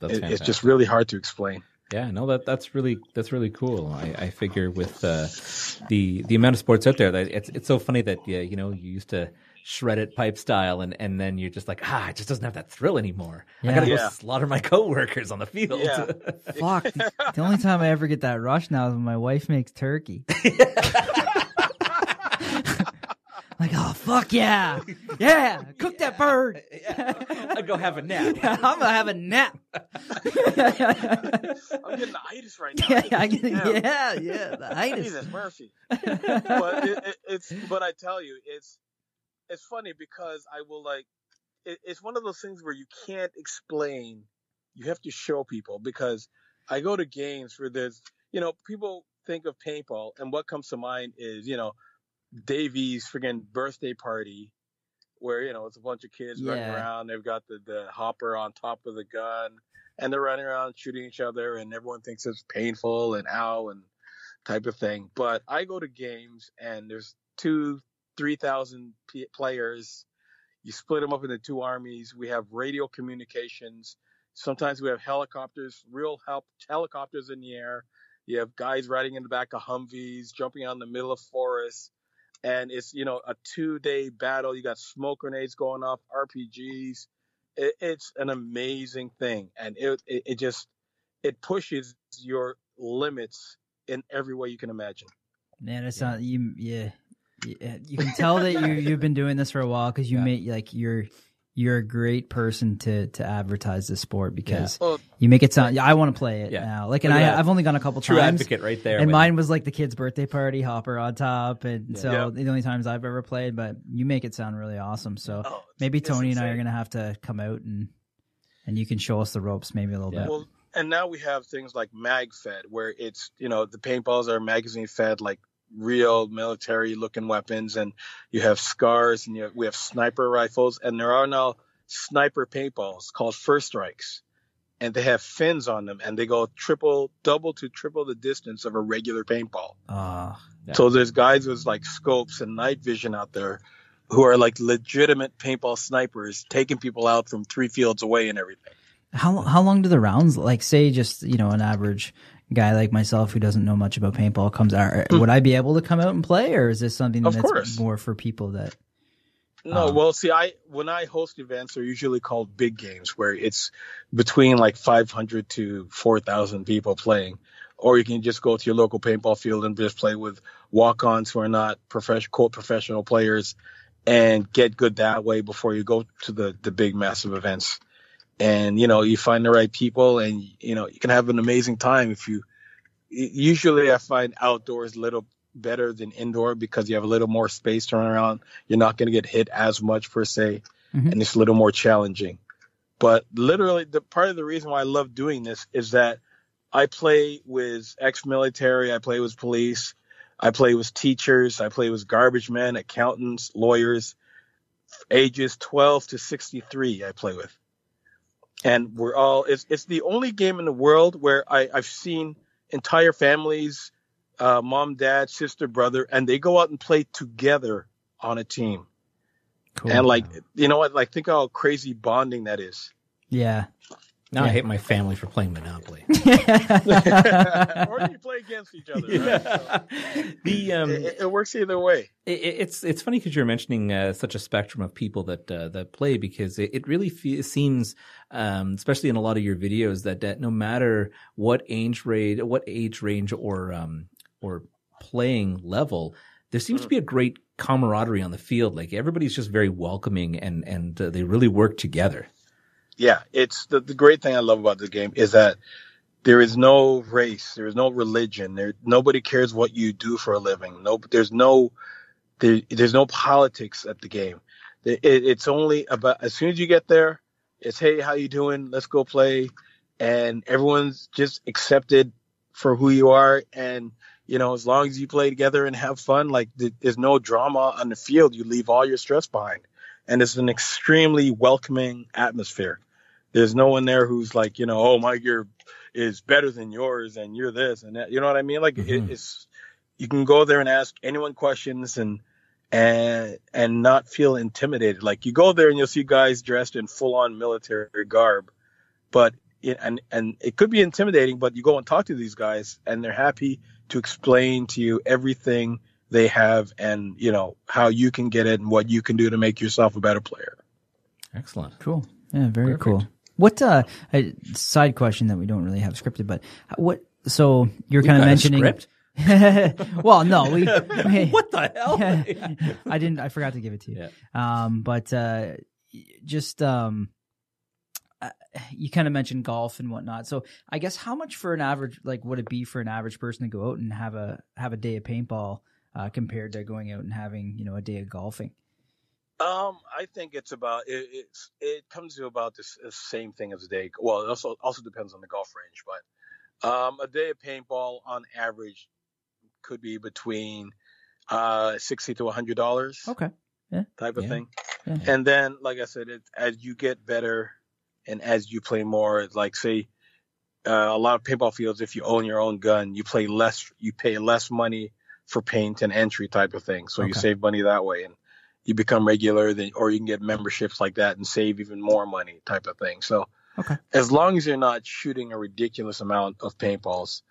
That's
It- it's just really hard to explain.
Yeah, no, that that's really that's really cool. I, I figure with uh, the the amount of sports out there, that it's it's so funny that yeah, you know you used to shred it pipe style, and and then you're just like ah, it just doesn't have that thrill anymore. I gotta go slaughter my coworkers on the field.
Yeah.
Fuck. The, the only time I ever get that rush now is when my wife makes turkey. like, oh fuck yeah, yeah, cook that bird.
I'd go have a nap.
I'm gonna have a nap.
I'm getting the itis right now.
yeah, I get, yeah, yeah. The itis.
Jesus mercy. but it, it, it's but I tell you, it's it's funny because I will like it, it's one of those things where you can't explain. You have to show people because I go to games where there's you know people think of paintball and what comes to mind is you know Davies friggin' birthday party where you know it's a bunch of kids running around. They've got the the hopper on top of the gun and they're running around shooting each other and everyone thinks it's painful and ow and type of thing. But I go to games and there's two, three thousand p- players. You split them up into two armies. We have radio communications. Sometimes we have helicopters, real help helicopters in the air. You have guys riding in the back of Humvees, jumping out in the middle of forests, and it's you know a two-day battle. You got smoke grenades going off, RPGs. It, it's an amazing thing, and it, it it just it pushes your limits in every way you can imagine.
Man, it's not you. Yeah, Eh, you can tell that you you've been doing this for a while because you make like you're you're a great person to to advertise the sport because
Well,
you make it sound. Yeah, I want to play it
Yeah.
now. Like, and I, I've only gone a couple
True
times.
advocate right there.
And
when-
mine was like the kid's birthday party, Hopper on top, and so
Yeah.
the only times I've ever played. But you make it sound really awesome. So
Oh,
maybe
it's
Tony and I are gonna have to come out and and you can show us the ropes maybe a little
Yeah.
bit.
Well, and now we have things like MagFed, where it's you know the paintballs are magazine fed, like real military looking weapons, and you have SCARs, and you have, we have sniper rifles, and there are now sniper paintballs called first strikes, and they have fins on them, and they go triple, double to triple the distance of a regular paintball.
Ah,
Yeah.
So there's guys with like scopes and night vision out there who are like legitimate paintball snipers, taking people out from three fields away and everything.
how how long do the rounds like? Say just you know an average guy like myself who doesn't know much about paintball comes out. Would I be able to come out and play, or is this something
Of
that's
course.
more for people that?
No,
Um,
well, see, I when I host events, they're usually called big games, where it's between like 500 to 4,000 people playing, or you can just go to your local paintball field and just play with walk-ons who are not professional, quote professional players, and get good that way before you go to the the big massive events. And you know, you find the right people, and you know, you can have an amazing time if you. Usually, I find outdoors a little better than indoor because you have a little more space to run around. You're not going to get hit as much per se,
Mhm.
and it's a little more challenging. But literally, the part of the reason why I love doing this is that I play with ex-military, I play with police, I play with teachers, I play with garbage men, accountants, lawyers, ages 12 to 63. I play with, and we're all. It's it's the only game in the world where I, I've seen entire families uh, mom, dad, sister, brother, and they go out and play together on a team.
Cool.
And like, you know what? Like, think how crazy bonding that is.
yeah.
Now I hate my family for playing Monopoly.
or do you play against each other. Right? So
the um,
it, it works either way.
It, it's it's funny because you're mentioning uh, such a spectrum of people that uh, that play because it, it really fe- seems, um, especially in a lot of your videos, that, that no matter what age range, what age range or um, or playing level, there seems to be a great camaraderie on the field. Like everybody's just very welcoming and and uh, they really work together.
Yeah, it's the, the great thing I love about the game is that there is no race, there is no religion, there nobody cares what you do for a living. No, there's no there, there's no politics at the game. It, it's only about as soon as you get there, it's hey, how you doing? Let's go play, and everyone's just accepted for who you are, and you know as long as you play together and have fun, like th- there's no drama on the field. You leave all your stress behind, and it's an extremely welcoming atmosphere. There's no one there who's like, you know, oh my gear is better than yours, and you're this and that. You know what I mean? Like
Mhm.
it, it's you can go there and ask anyone questions and and and not feel intimidated. Like you go there and you'll see guys dressed in full on military garb, but it, and and it could be intimidating. But you go and talk to these guys, and they're happy to explain to you everything they have, and you know how you can get it and what you can do to make yourself a better player.
Excellent.
Cool. Yeah, very
Perfect.
cool. What uh a side question that we don't really have scripted, but what so you're kind of mentioning well, no, we, we
what the hell?
I didn't I forgot to give it to you.
Yeah.
Um but uh just um uh, you kind of mentioned golf and whatnot. So I guess how much for an average like would it be for an average person to go out and have a have a day of paintball uh compared to going out and having, you know, a day of golfing?
Um, I think it's about it, it's it comes to about the the same thing as a day. Well, it also also depends on the golf range, but um, a day of paintball on average could be between uh sixty to a hundred dollars
Okay. Yeah.
type of
Yeah.
thing.
Yeah.
And then, like I said, it, as you get better and as you play more, like say uh, a lot of paintball fields, if you own your own gun, you play less, you pay less money for paint and entry type of thing. So you save money that way, and you become regular. Then, or you can get memberships like that and save even more money type of thing. So
Okay.
as long as you're not shooting a ridiculous amount of paintballs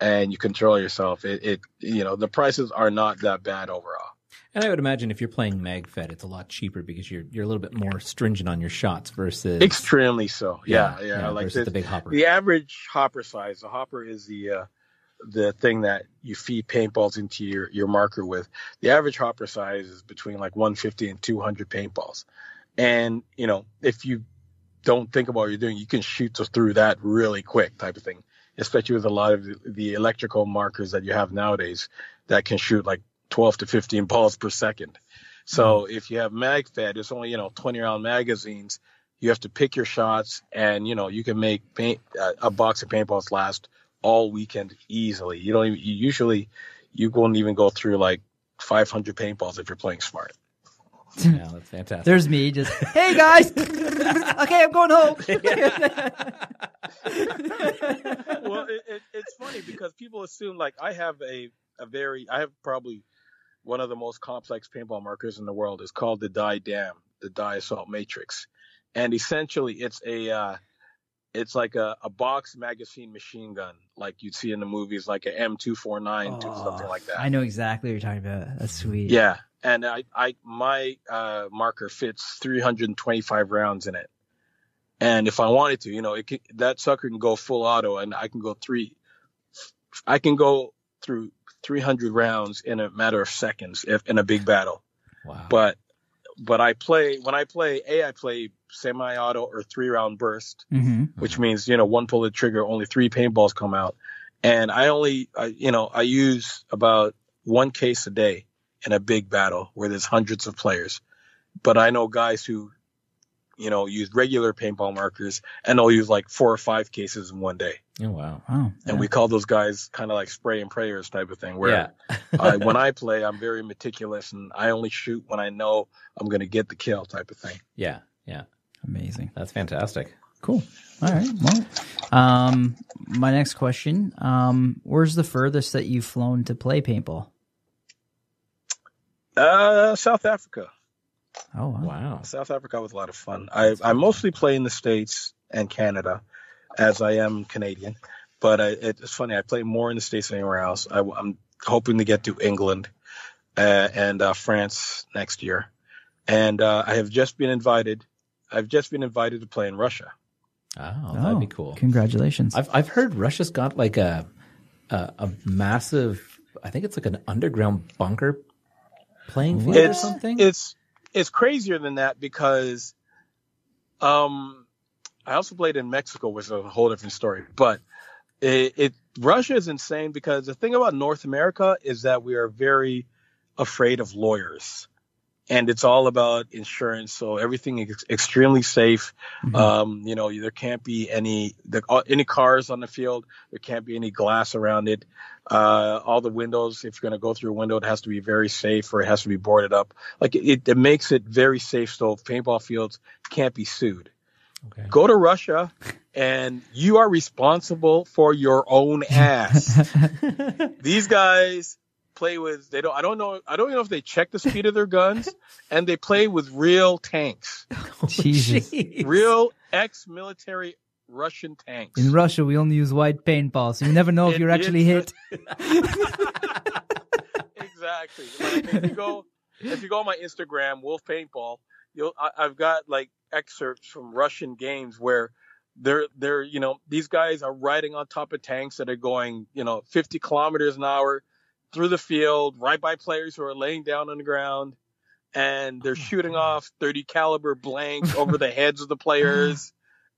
and you control yourself, it, it you know the prices are not that bad overall.
And I would imagine if you're playing MagFed, it's a lot cheaper because you're you're a little bit more stringent on your shots versus
Extremely so. Yeah, yeah. like
versus
this,
the big hopper.
The average hopper size, the hopper is the uh, the thing that you feed paintballs into your your marker with. The average hopper size is between like 150 and 200 paintballs, and you know if you don't think about what you're doing, you can shoot through that really quick, type of thing. Especially with a lot of the, the electrical markers that you have nowadays that can shoot like 12 to 15 balls per second. So if you have MagFed, it's only you know 20 round magazines. You have to pick your shots, and you know you can make paint uh, a box of paintballs last all weekend easily. You don't even you usually you won't even go through like 500 paintballs if you're playing smart.
Yeah, that's fantastic.
There's me just, hey guys, okay, I'm going home.
well, it, it, it's funny because people assume like I have a a very I have probably one of the most complex paintball markers in the world. It's called the Dye DAM, the Dye Assault Matrix, and essentially it's a uh, it's like a, a box magazine machine gun, like you'd see in the movies, like an M249, something like that.
I know exactly what you're talking about. That's sweet.
Yeah, and I, I my uh, marker fits 325 rounds in it, and if I wanted to, you know, it can, that sucker can go full auto, and I can go three, I can go through 300 rounds in a matter of seconds if in a big battle.
wow.
But but I play when I play a I play semi-auto or three round burst,
hmm
which means you know one pull the trigger, only three paintballs come out, and I only I, you know I use about one case a day in a big battle where there's hundreds of players, but I know guys who you know use regular paintball markers and I'll use like four or five cases in one day,
oh wow.
Wow.
and we call those guys kind of like spray and prayers type of thing. Where
Yeah.
I, when I play, I'm very meticulous and I only shoot when I know I'm going to get the kill type of thing.
yeah. Yeah.
Amazing.
That's fantastic.
Cool. All right. Well, um, my next question: um, Where's the furthest that you've flown to play paintball?
Uh, South Africa.
Oh wow.
Wow.
South Africa was a lot of fun. I, I mostly play in the States and Canada as I am Canadian, but I, it's funny. I play more in the States than anywhere else. I, am hoping to get to England uh, and uh, France next year. And uh, I have just been invited. I've just been invited to play in Russia.
Oh, that'd be cool.
Congratulations.
I've I've heard Russia's got like a a, a massive. I think it's like an underground bunker playing field or something.
it's it's crazier than that because um I also played in Mexico, which is a whole different story. But it, it Russia is insane because the thing about North America is that we are very afraid of lawyers. And it's all about insurance, so everything is extremely safe.
Mhm.
Um, you know, there can't be any the, uh, any cars on the field. There can't be any glass around it. Uh, all the windows, if you're going to go through a window, it has to be very safe or it has to be boarded up. Like it, it makes it very safe, so paintball fields can't be sued.
okay.
Go to Russia, and you are responsible for your own ass. These guys play with they don't I don't know I don't even know if they check the speed of their guns and they play with real tanks.
Oh,
Jesus.
Real ex-military Russian tanks.
In Russia, we only use white paintball, so you never know if
It-
you're actually hit.
exactly. Like, if you go if you go on my Instagram, Wolf Paintball, you'll I, I've got like excerpts from Russian games where they're they're you know these guys are riding on top of tanks that are going you know 50 kilometers an hour through the field right by players who are laying down on the ground and they're oh, shooting off 30 caliber blanks over the heads of the players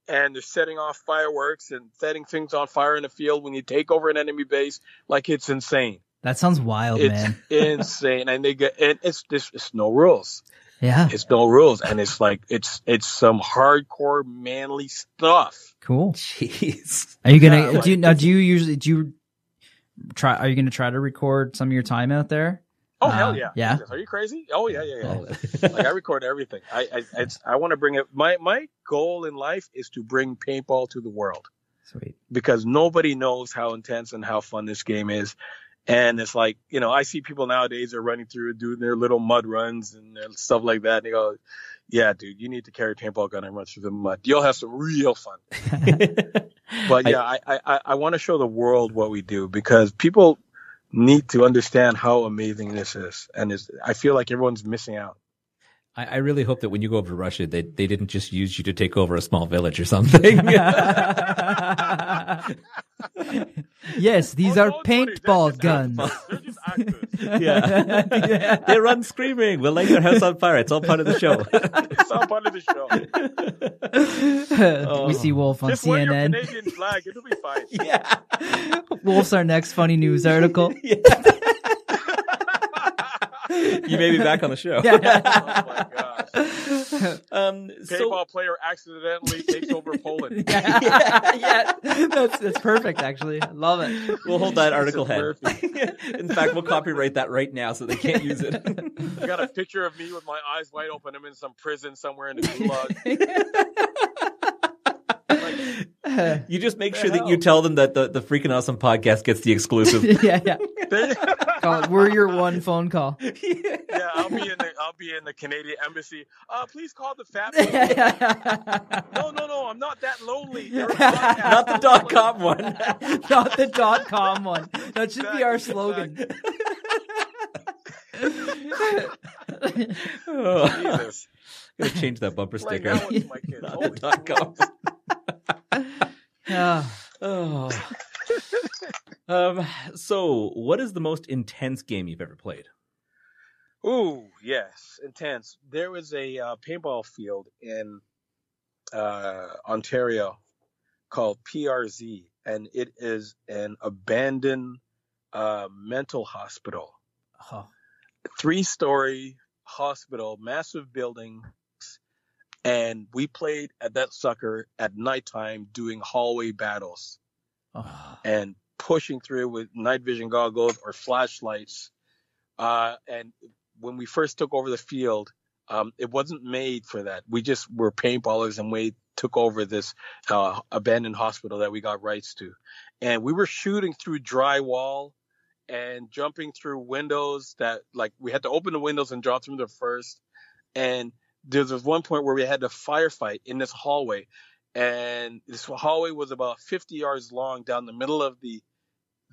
and they're setting off fireworks and setting things on fire in the field when you take over an enemy base like it's insane
That sounds wild,
it's
man.
insane and they get and it's this it's no rules
Yeah.
it's no rules and it's like it's it's some hardcore manly stuff
Cool.
Jeez.
Are you gonna
Yeah, like
do you, now? Do you usually do you try? Are you gonna try to record some of your time out there?
oh
Uh,
hell yeah
yeah?
Are you crazy oh yeah yeah yeah like I record everything. I I it's, I want to bring it. My my goal in life is to bring paintball to the world
Sweet.
because nobody knows how intense and how fun this game is. And it's like you know I see people nowadays are running through doing their little mud runs and stuff like that. And they go, "Yeah, dude, you need to carry a paintball gun and run through the mud. You'll have some real fun." But yeah, I I, I, I want to show the world what we do because people need to understand how amazing this is, and it's, I feel like everyone's missing out.
I, I really hope that when you go over to Russia, they they didn't just use you to take over a small village or something.
Yes, these
Oh,
are
don't worry,
paintball guns.
actors. They're just actors.
Yeah. they run screaming. We'll light your house on fire. It's all part of the show.
it's all part of the show.
we see Wolf on
Just wear your
CNN.
Canadian flag. It'll be fine.
yeah.
Wolf's our next funny news article.
You may be back on the show.
Oh my gosh.
Um, so,
player accidentally takes over Poland.
yeah, yeah, that's that's perfect. Actually, I love it.
we'll hold that article head. In fact, we'll copyright that right now so they can't use it.
I got a picture of me with my eyes wide open. I'm in some prison somewhere in the gulag. Like,
You just make
The
sure that you tell them that the, the Freaking Awesome podcast gets the exclusive.
yeah, yeah.
they-
Call, we're your one phone call.
yeah, I'll be in the I'll be in the Canadian embassy. Uh, please call the fat. No, no, no. I'm not that lonely. They're a podcast.
Not the dot com one.
Not the dot com one. That should be our
Exactly,
slogan.
oh,
Jesus.
gotta change that bumper
Like
sticker.
that one to my kids.
Not
Holy
the dot com. Oh. um. So, what is the most intense game you've ever played?
Ooh, yes, intense. There was a uh, paintball field in uh, Ontario called PRZ, and it is an abandoned uh, mental hospital, three-story hospital, massive buildings, and we played at that sucker at nighttime doing hallway battles
oh.
and pushing through with night vision goggles or flashlights. Uh, and when we first took over the field, um, it wasn't made for that. We just were paintballers and we took over this uh, abandoned hospital that we got rights to. And we were shooting through drywall and jumping through windows that, like, we had to open the windows and drop through them first. And there was one point where we had to firefight in this hallway and this hallway was about 50 yards long down the middle of the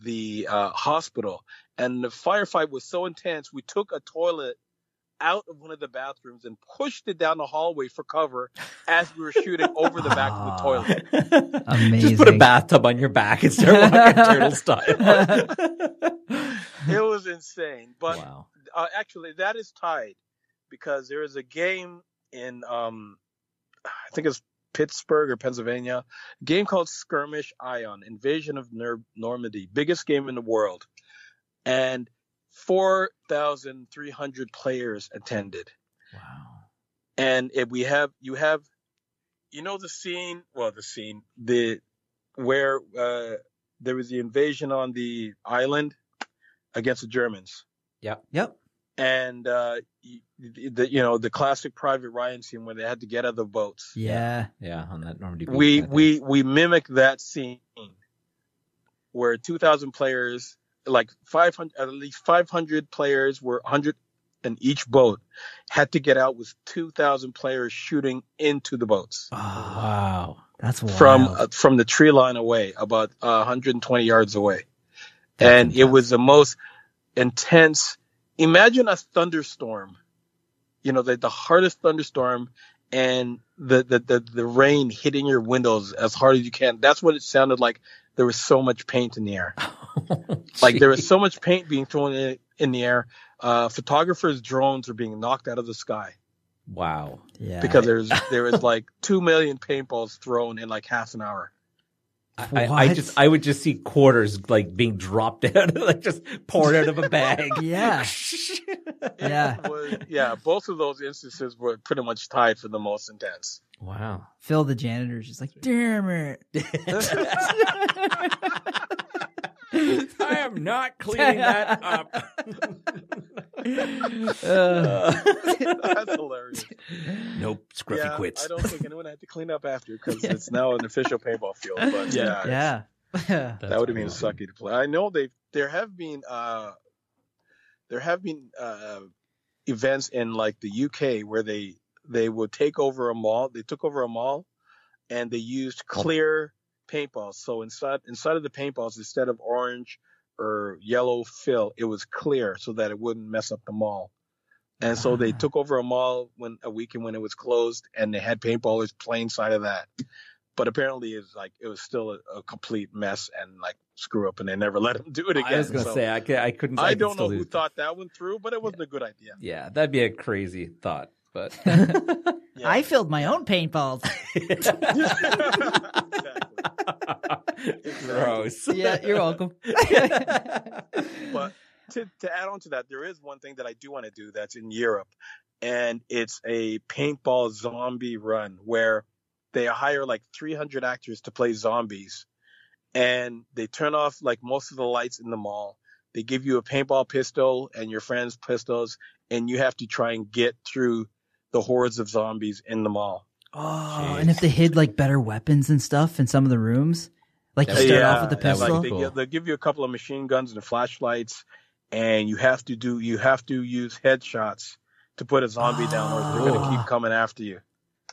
the uh, hospital and the firefight was so intense we took a toilet out of one of the bathrooms and pushed it down the hallway for cover as we were shooting over the back of the toilet Amazing.
Just put a bathtub on your back and start walking turtle style.
it was insane but
wow.
uh, actually that is tied because there is a game in um I think it's Pittsburgh or Pennsylvania, a game called Skirmish Ion, Invasion of Ner- Normandy, biggest game in the world, and four thousand three hundred players attended.
Wow.
And if we have you have, you know the scene, well the scene the where uh, there was the invasion on the island against the Germans
Yep. Yep.
And uh, the you know the classic Private Ryan scene where they had to get out of the boats.
Yeah.
Yeah, on that Normandy. beach,
We we we mimic that scene where 2,000 players, like 500 at least 500 players, were 100 in each boat, had to get out with 2,000 players shooting into the boats
Oh,
Wow.
that's wild.
from uh, from the tree line away, about uh, 120 yards away,
That's
and it was the most intense. Imagine a thunderstorm, you know, the, the hardest thunderstorm, and the, the the the rain hitting your windows as hard as you can. That's what it sounded like. There was so much paint in the air, like there was so much paint being thrown in, in the air. Uh, photographers' drones are being knocked out of the sky
Wow.
yeah.
because there's there was like two million paintballs thrown in like half an hour.
I, I just I would just see quarters like being dropped out, like just poured out of a bag.
yeah. Yeah.
was- yeah. Both of those instances were pretty much tied for the most intense.
Wow.
Phil the janitor's just like, damn it.
I am not cleaning that up.
Uh,
That's hilarious.
nope, Scruffy
yeah,
quits.
I don't think anyone had to clean up after because it's now an official paintball field. But
Yeah.
yeah,
yeah.
that would have been sucky to play. I know they there have been uh there have been uh events in like the UK where they they would take over a mall. They took over a mall and they used clear paintballs. So inside inside of the paintballs, instead of orange or yellow fill, it was clear so that it wouldn't mess up the mall. And so they
Ah.
took over a mall when a weekend when it was closed, and they had paintballers playing inside of that. but apparently it's like it was still a, a complete mess and like screw up, and they never let him do it again.
I was gonna
So
say I, I couldn't.
I
could
don't know who
it.
thought that one through, but it wasn't a good idea.
Yeah, that'd be a crazy thought, but
Yeah.
I filled my own paintballs.
Exactly.
gross.
yeah, you're welcome.
But to, to add on to that, there is one thing that I do want to do that's in Europe, and it's a paintball zombie run where they hire like 300 actors to play zombies, and they turn off like most of the lights in the mall. They give you a paintball pistol and your friends' pistols, and you have to try and get through the hordes of zombies in the mall.
Oh, and if they hid like better weapons and stuff in some of the rooms, like you
Yeah,
start off with the
that was
pistol.
Like they,
Cool.
give, they give you a couple of machine guns and flashlights, and you have to do you have to use headshots to put a zombie down, or they're
Oh.
gonna keep ah. coming after you.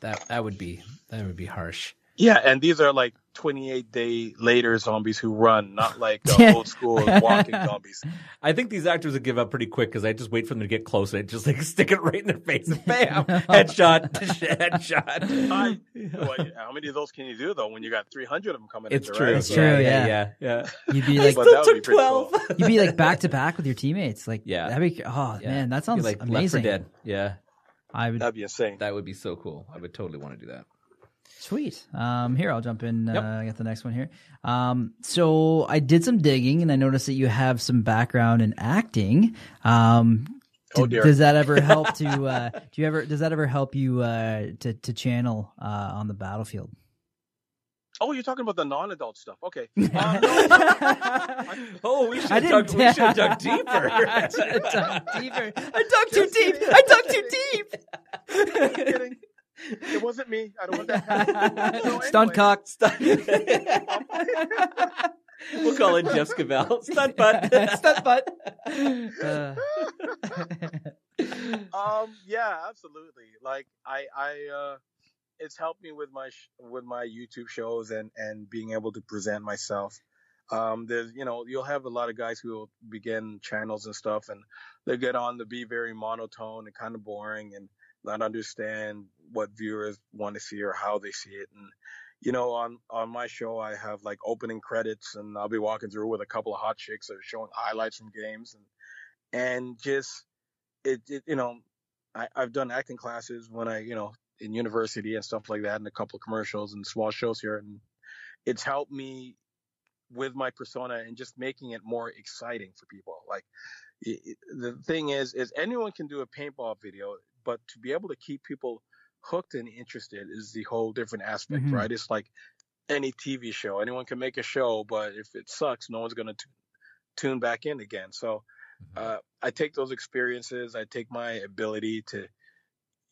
that that would be that would be harsh.
Yeah, and these are like 28 day later zombies who run, not like uh, old school walking zombies.
I think these actors would give up pretty quick because I just wait for them to get close and I just like stick it right in their face and bam, headshot, headshot.
I, well, how many of those can you do though when you got 300 of them coming?
It's
at you,
true.
Right?
It's
So-
true,
yeah,
yeah.
yeah, yeah.
You'd be like,
But
still
that be
took twelve.
cool.
you'd be like back to back with your teammates. Like,
Yeah.
that'd be. Oh
Yeah.
man, that
You're
sounds
like Left
amazing.
Dead. Yeah,
I would
That'd be insane.
that would be so cool. I would totally want to do that.
Sweet. Um, here I'll jump in. Uh, I got the next one here. Um, so I did some digging and I noticed that you have some background in acting. Um,
Oh, dear.
Does that ever help to? Uh, do you ever? Does that ever help you uh, to to channel uh, on the battlefield?
Oh, you're talking about the non-adult stuff. Okay. Um, no,
Oh, we should
I
have dug, we should have dug deeper.
I dug deeper. I dug too deep. I dug too deep.
I'm kidding. It wasn't me. I don't want that. So
Stunt
anyway.
cock.
we'll call it Jeff Scavell. Stunt butt.
Stunt butt. Uh,
um yeah absolutely like i i uh it's helped me with my sh- with my youtube shows and and being able to present myself um there's you know you'll have a lot of guys who will begin channels and stuff and they get on to be very monotone and kind of boring and not understand what viewers want to see or how they see it. And you know on on my show i have like opening credits and i'll be walking through with a couple of hot chicks or showing highlights from games. And and just it, it you know I, I've done acting classes when I you know in university and stuff like that and a couple of commercials and small shows here. And it's helped me with my persona and just making it more exciting for people. Like it, the thing is is anyone can do a paintball video but to be able to keep people hooked and interested is the whole different aspect
Mhm.
right it's like any TV show anyone can make a show but if it sucks no one's going to tune back in again so uh, I take those experiences, I take my ability to,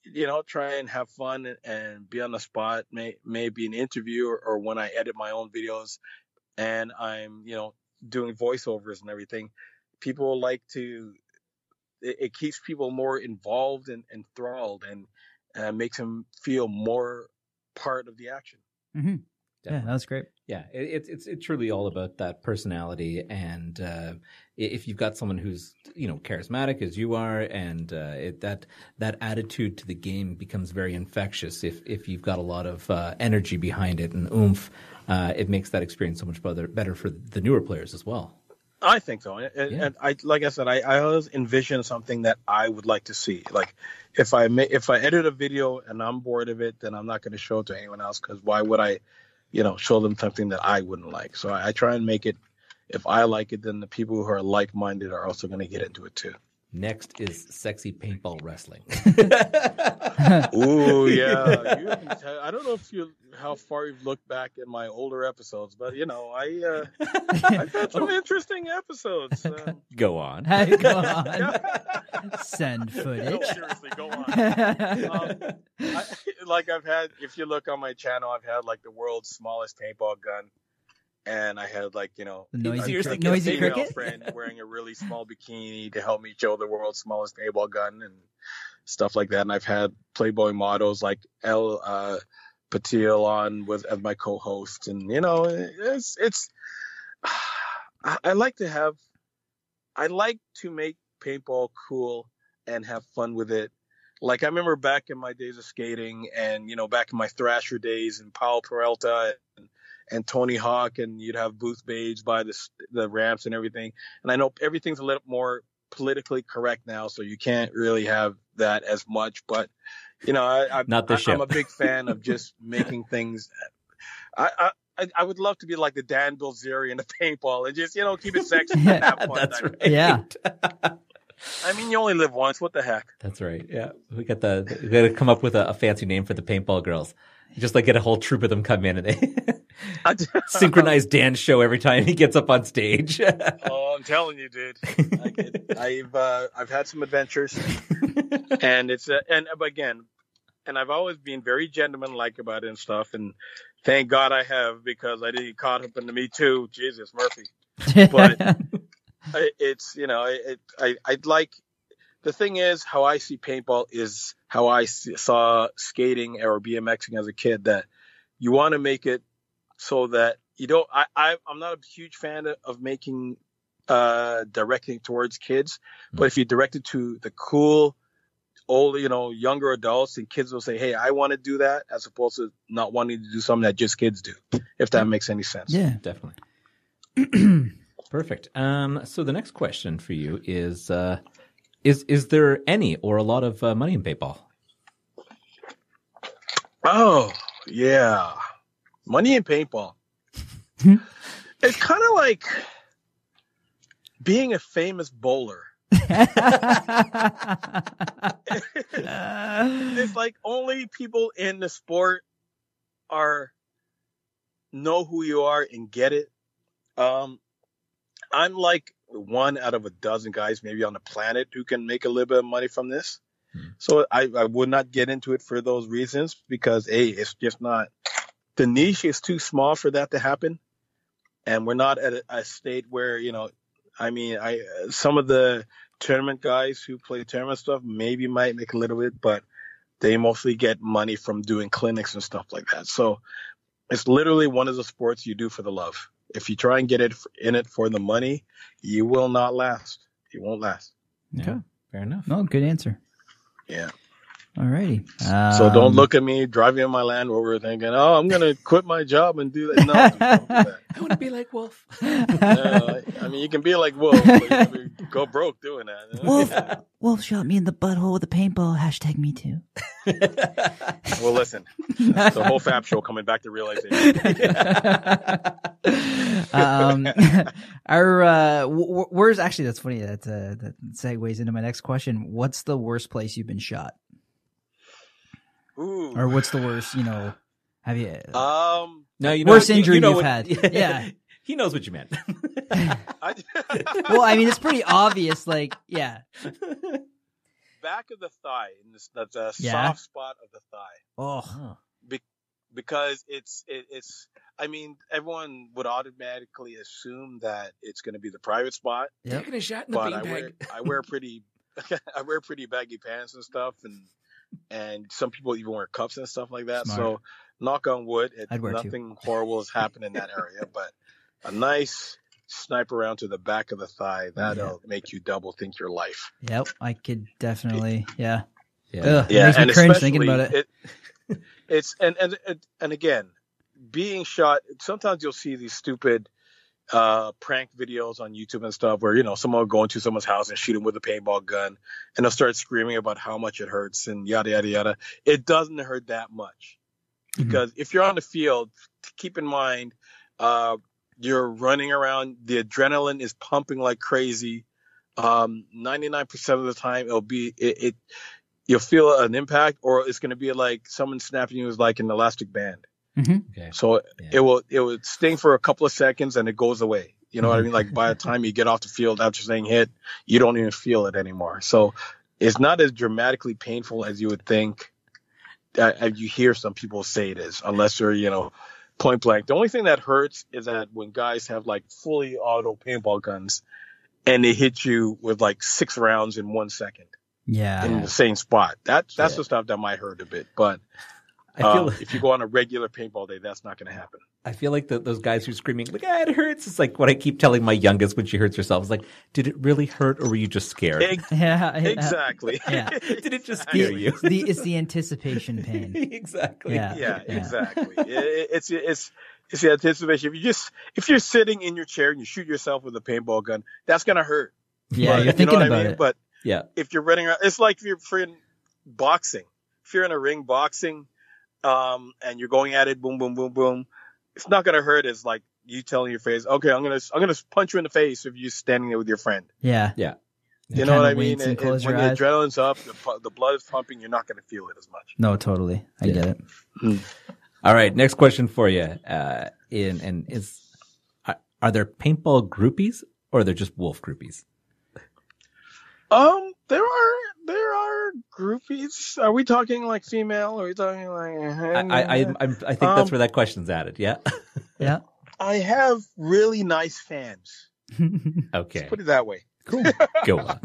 you know, try and have fun and, and be on the spot, may, maybe an interview or, or when I edit my own videos and I'm, you know, doing voiceovers and everything. People like to, it, it keeps people more involved and enthralled and uh, makes them feel more part of the action.
hmm Yeah, that's great.
Yeah, it's it's it's truly all about that personality, and uh, if you've got someone who's you know charismatic as you are, and uh, it, that that attitude to the game becomes very infectious. If if you've got a lot of uh, energy behind it and oomph, uh, it makes that experience so much better better for the newer players as well.
I think so, and,
Yeah.
and I like I said, I, I always envision something that I would like to see. Like if I ma- if I edit a video and I'm bored of it, then I'm not going to show it to anyone else because why would I, you know, show them something that I wouldn't like? So I, I try and make it. If I like it, then the people who are like minded are also going to get into it too.
Next is sexy paintball wrestling.
Ooh, yeah. You haven't t- I don't know if you how far you've looked back in my older episodes, but you know, I uh, I've had some interesting episodes. Uh,
Go on.
Go on. Send
no,
footage.
seriously, go on. Um, I, like I've had, if you look on my channel, I've had like the world's smallest paintball gun, and I had like you know
noisy,
a-
Seriously,
cri-
get a
noisy
female
cricket.
friend wearing a really small bikini to help me show the world's smallest paintball gun and stuff like that. And I've had Playboy models like El uh, Patil on with as my co-host, and you know, it's it's. I, I like to have, I like to make paintball cool and have fun with it, like I remember back in my days of skating, and you know, back in my Thrasher days, and Paul Peralta and, and Tony Hawk, and you'd have Booth Babes by the the ramps and everything. And I know everything's a little more politically correct now, so you can't really have that as much. But you know, I, I,
Not this
I, I'm a big fan of just making things. I, I I- I would love to be like the Dan Bilzerian the paintball and just you know keep it sexy. and have fun
That's right.
Yeah.
I mean, you only live once. What the heck?
That's right. Yeah, we got the we got to come up with a, a fancy name for the paintball girls. Just like get a whole troop of them come in and they synchronized dance show every time he gets up on stage.
Oh, I'm telling you, dude. I get, I've uh, I've had some adventures, and it's uh, and uh, again, and I've always been very gentleman-like about it and stuff. And thank God I have because I didn't get caught up into me too. Jesus, Murphy. But- I, it's you know it, I I'd like the thing is how I see paintball is how I see, saw skating or BMXing as a kid that you want to make it so that you don't I, I I'm not a huge fan of, of making uh directing towards kids but if you direct it to the cool old you know younger adults and kids will say hey I want to do that as opposed to not wanting to do something that just kids do if that makes any sense
yeah.
Definitely. Perfect. Um, so the next question for you is: uh, is is there any or a lot of uh, money in paintball?
Oh, yeah. Money in paintball. it's kind of like being a famous bowler. It's like only people in the sport are know who you are and get it. Um, I'm like one out of a dozen guys maybe on the planet who can make a little bit of money from this.
Hmm.
So I, I would not get into it for those reasons because a it's just not the niche is too small for that to happen, and we're not at a, a state where you know. I mean, I some of the tournament guys who play tournament stuff maybe might make a little bit, but they mostly get money from doing clinics and stuff like that. So it's literally one of the sports you do for the love. If you try and get it in it for the money, you will not last. You won't last.
Okay.
Fair enough.
No, good answer.
Yeah.
Alrighty.
So don't
Um,
look at me driving in my Land Rover thinking, "Oh, I'm gonna quit my job and do that." No, dude, don't do that.
I want to be like Wolf.
No, I mean, you can be like Wolf, but you go broke doing that.
Wolf, Wolf shot me in the butthole with a paintball. Hashtag me too.
Well, listen, the whole Fab show coming back to realization.
um, our uh, w- w- where's actually that's funny that uh, that segues into my next question. What's the worst place you've been shot,
Ooh.
or what's the worst? You know, have you?
Um,
No, you know,
Worst
you- you
injury
know
you've
what-
had. Yeah.
he knows what you meant.
Well, I mean, it's pretty obvious. Like, yeah.
back of the thigh, in this, the, the
Yeah.
soft spot of the thigh.
Oh,
because it's it, it's I mean everyone would automatically assume that it's going to be the private spot,
yep.
Taking a shot in
but I wear I wear pretty I wear pretty baggy pants and stuff, and and some people even wear cuffs and stuff like that.
Smart.
So knock on wood, it,
I'd two.
nothing horrible has happened in that area, but a nice snipe around to the back of the thigh that'll make you double think your life.
Yep. I could definitely. Yeah.
Yeah.
Ugh, it makes me cringe thinking about it.
it- it's and and and- and again, being shot. Sometimes you'll see these stupid uh prank videos on YouTube and stuff where you know someone will go into someone's house and shoot them with a paintball gun, and they'll start screaming about how much it hurts and yada yada yada. It doesn't hurt that much
Mhm.
because if you're on the field, keep in mind, uh, you're running around. The adrenaline is pumping like crazy. Um, 99% of the time, it'll be it, it you'll feel an impact, or it's going to be like someone snapping you with like an elastic band.
Okay.
So
Yeah.
it will it will sting for a couple of seconds and it goes away. You know what I mean? Like by the time you get off the field after saying hit, you don't even feel it anymore. So it's not as dramatically painful as you would think. Uh, as you hear some people say it is, unless you're you know point blank. The only thing that hurts is that when guys have like fully auto paintball guns and they hit you with like six rounds in one second
Yeah.
in the same spot. That that's
Yeah.
the stuff that might hurt a bit, but
I feel
Um, if you go on a regular paintball day, that's not going to happen.
I feel like the, those guys who are screaming like ah, it hurts. It's like what I keep telling my youngest when she hurts herself. It's like, did it really hurt, or were you just scared?
Ex-
Yeah, yeah.
exactly.
Yeah.
did it just scare you?
It's the it's the anticipation pain.
exactly.
Yeah.
yeah,
Yeah.
exactly. It- it- it's it's it's the anticipation. If you just if you're sitting in your chair and you shoot yourself with a paintball gun, that's gonna hurt.
Yeah,
But
you're thinking
you know what
about
I mean?
it.
But
Yeah.
if you're running around, it's like if you're in boxing. If you're in a ring boxing, um, and you're going at it, boom, boom, boom, boom, it's not gonna hurt. It's like you telling your face, okay, I'm gonna I'm gonna punch you in the face if you're standing there with your friend.
yeah.
Yeah.
You know what I mean?
wince and
It- it- when
your
the
eyes.
adrenaline's up, the, the blood is pumping, you're not gonna feel it as much.
No, totally. I
Yeah.
get it.
All right. Next question for you. Uh, in and is are, are there paintball groupies or are there just wolf groupies?
Um, there are there are groupies. Are we talking like female? Are we talking like?
I I I, I'm, I think that's
Um,
where that question's added. Yeah.
Yeah.
I have really nice fans.
okay.
Put it that way.
Cool. Go on.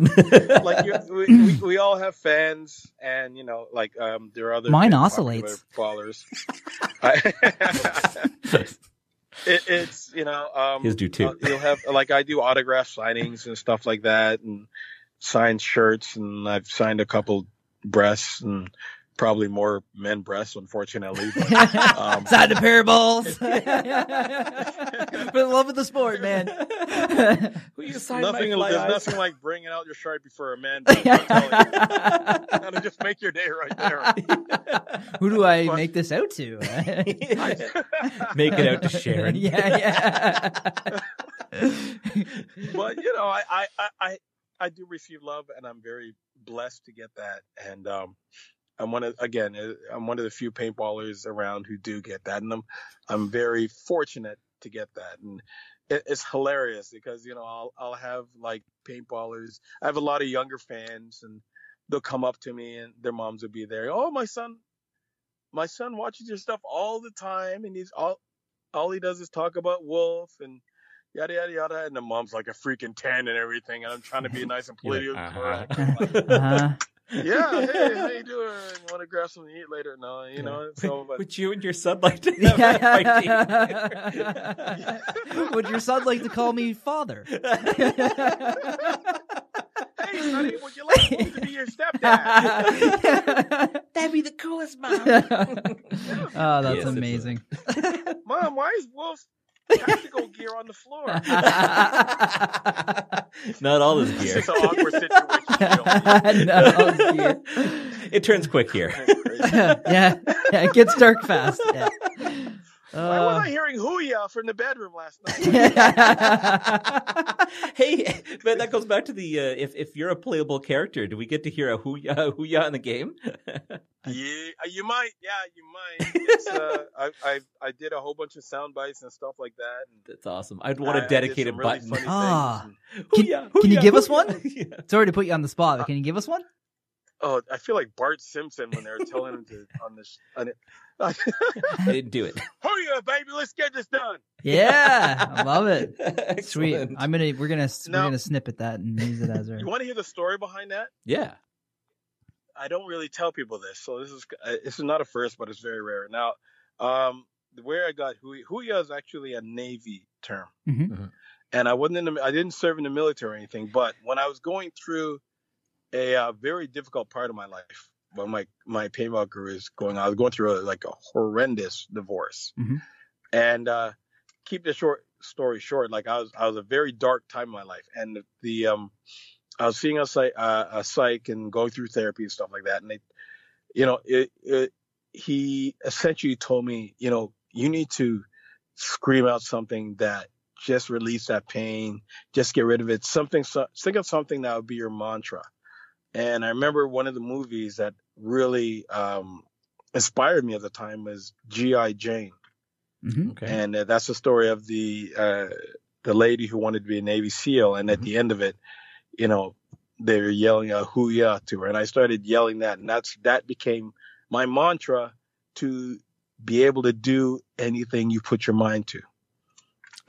Like you, we, we, we all have fans, and you know, like um, there are other
Mine oscillates.
Followers. It, it's you know um,
His do too.
uh, you'll have like I do autograph signings and stuff like that, and signed shirts, and I've signed a couple breasts and probably more men breasts, unfortunately. But, um,
Side the pair of balls. For the love of the sport, man.
Who you
nothing, there's nothing like bringing out your sharpie for a man. breast, I'm you. That'll just make your day right there.
Who do I
But-
make this out to?
Make it out to Sharon.
yeah, yeah.
but you know, I, I, I, I, do receive love, and I'm very blessed to get that. And um, I'm one of again, uh, I'm one of the few paintballers around who do get that, and I'm I'm very fortunate to get that. And it, it's hilarious because you know I'll I'll have like paintballers. I have a lot of younger fans, and they'll come up to me, and their moms will be there. Oh, my son, my son watches your stuff all the time, and he's all all he does is talk about Wolf and yada yada yada, and the mom's like a freaking ten and everything, and I'm trying to be nice and
You're
politically
like,
correct.
uh-huh.
Like,
Uh-huh.
yeah, hey, how you doing? Want to grab something to eat later? No, you know. So, but
Would you and your son like to have that fighting?
Would your son like to call me father?
hey, honey, would you like Wolf to be your stepdad?
That'd be the coolest mom. oh, that's
Yes,
amazing.
Mom, why is Wolf tactical gear on the floor?
Not all this gear.
just an awkward situation.
no, dear.
it turns quick here.
yeah, yeah, it gets dark fast. Yeah.
Why was
Uh,
I hearing hooyah from the bedroom last night?
hey, but that goes back to the uh, if if you're a playable character, do we get to hear a hooyah hooyah in the game?
Yeah, you might. Yeah, you might. It's, uh, I, I I did a whole bunch of sound bites and stuff like that. And
That's awesome. I'd want
I-
a
I did
dedicated
some really
button.
funny
Ah.
things. And-
Can-
Hooyah,
can you
hooyah,
give us one?
Yeah.
Sorry to put you on the spot, but can you give us one?
Oh, I feel like Bart Simpson when they were telling him to on this. On it.
I didn't do it.
Hooyah, baby, let's get this done.
Yeah, I love it. Sweet. I'm gonna we're gonna we're gonna snippet that and use it as our.
You want to hear the story behind that?
Yeah.
I don't really tell people this, so this is uh, this is not a first, but it's very rare. Now, um, where I got Hooyah, Hooyah is actually a Navy term,
Mhm.
Mhm.
and I wasn't in the, I didn't serve in the military or anything. But when I was going through a uh, very difficult part of my life, when my my paintball career is going, on. I was going through a, like a horrendous divorce,
Mhm.
and uh, keep the short story short, like I was I was a very dark time in my life, and the, the um I was seeing a psych, uh, a psych and going through therapy and stuff like that. And they, you know, it, it, he essentially told me, you know, you need to scream out something that just release that pain, just get rid of it. Something, so, think of something that would be your mantra. And I remember one of the movies that really um, inspired me at the time was G.I. Jane
Mhm.
Okay.
and uh, that's the story of the uh, the lady who wanted to be a Navy SEAL, and at
Mhm.
the end of it, you know, they were yelling a "hooyah" to her, and I started yelling that, and that's that became my mantra to be able to do anything you put your mind to.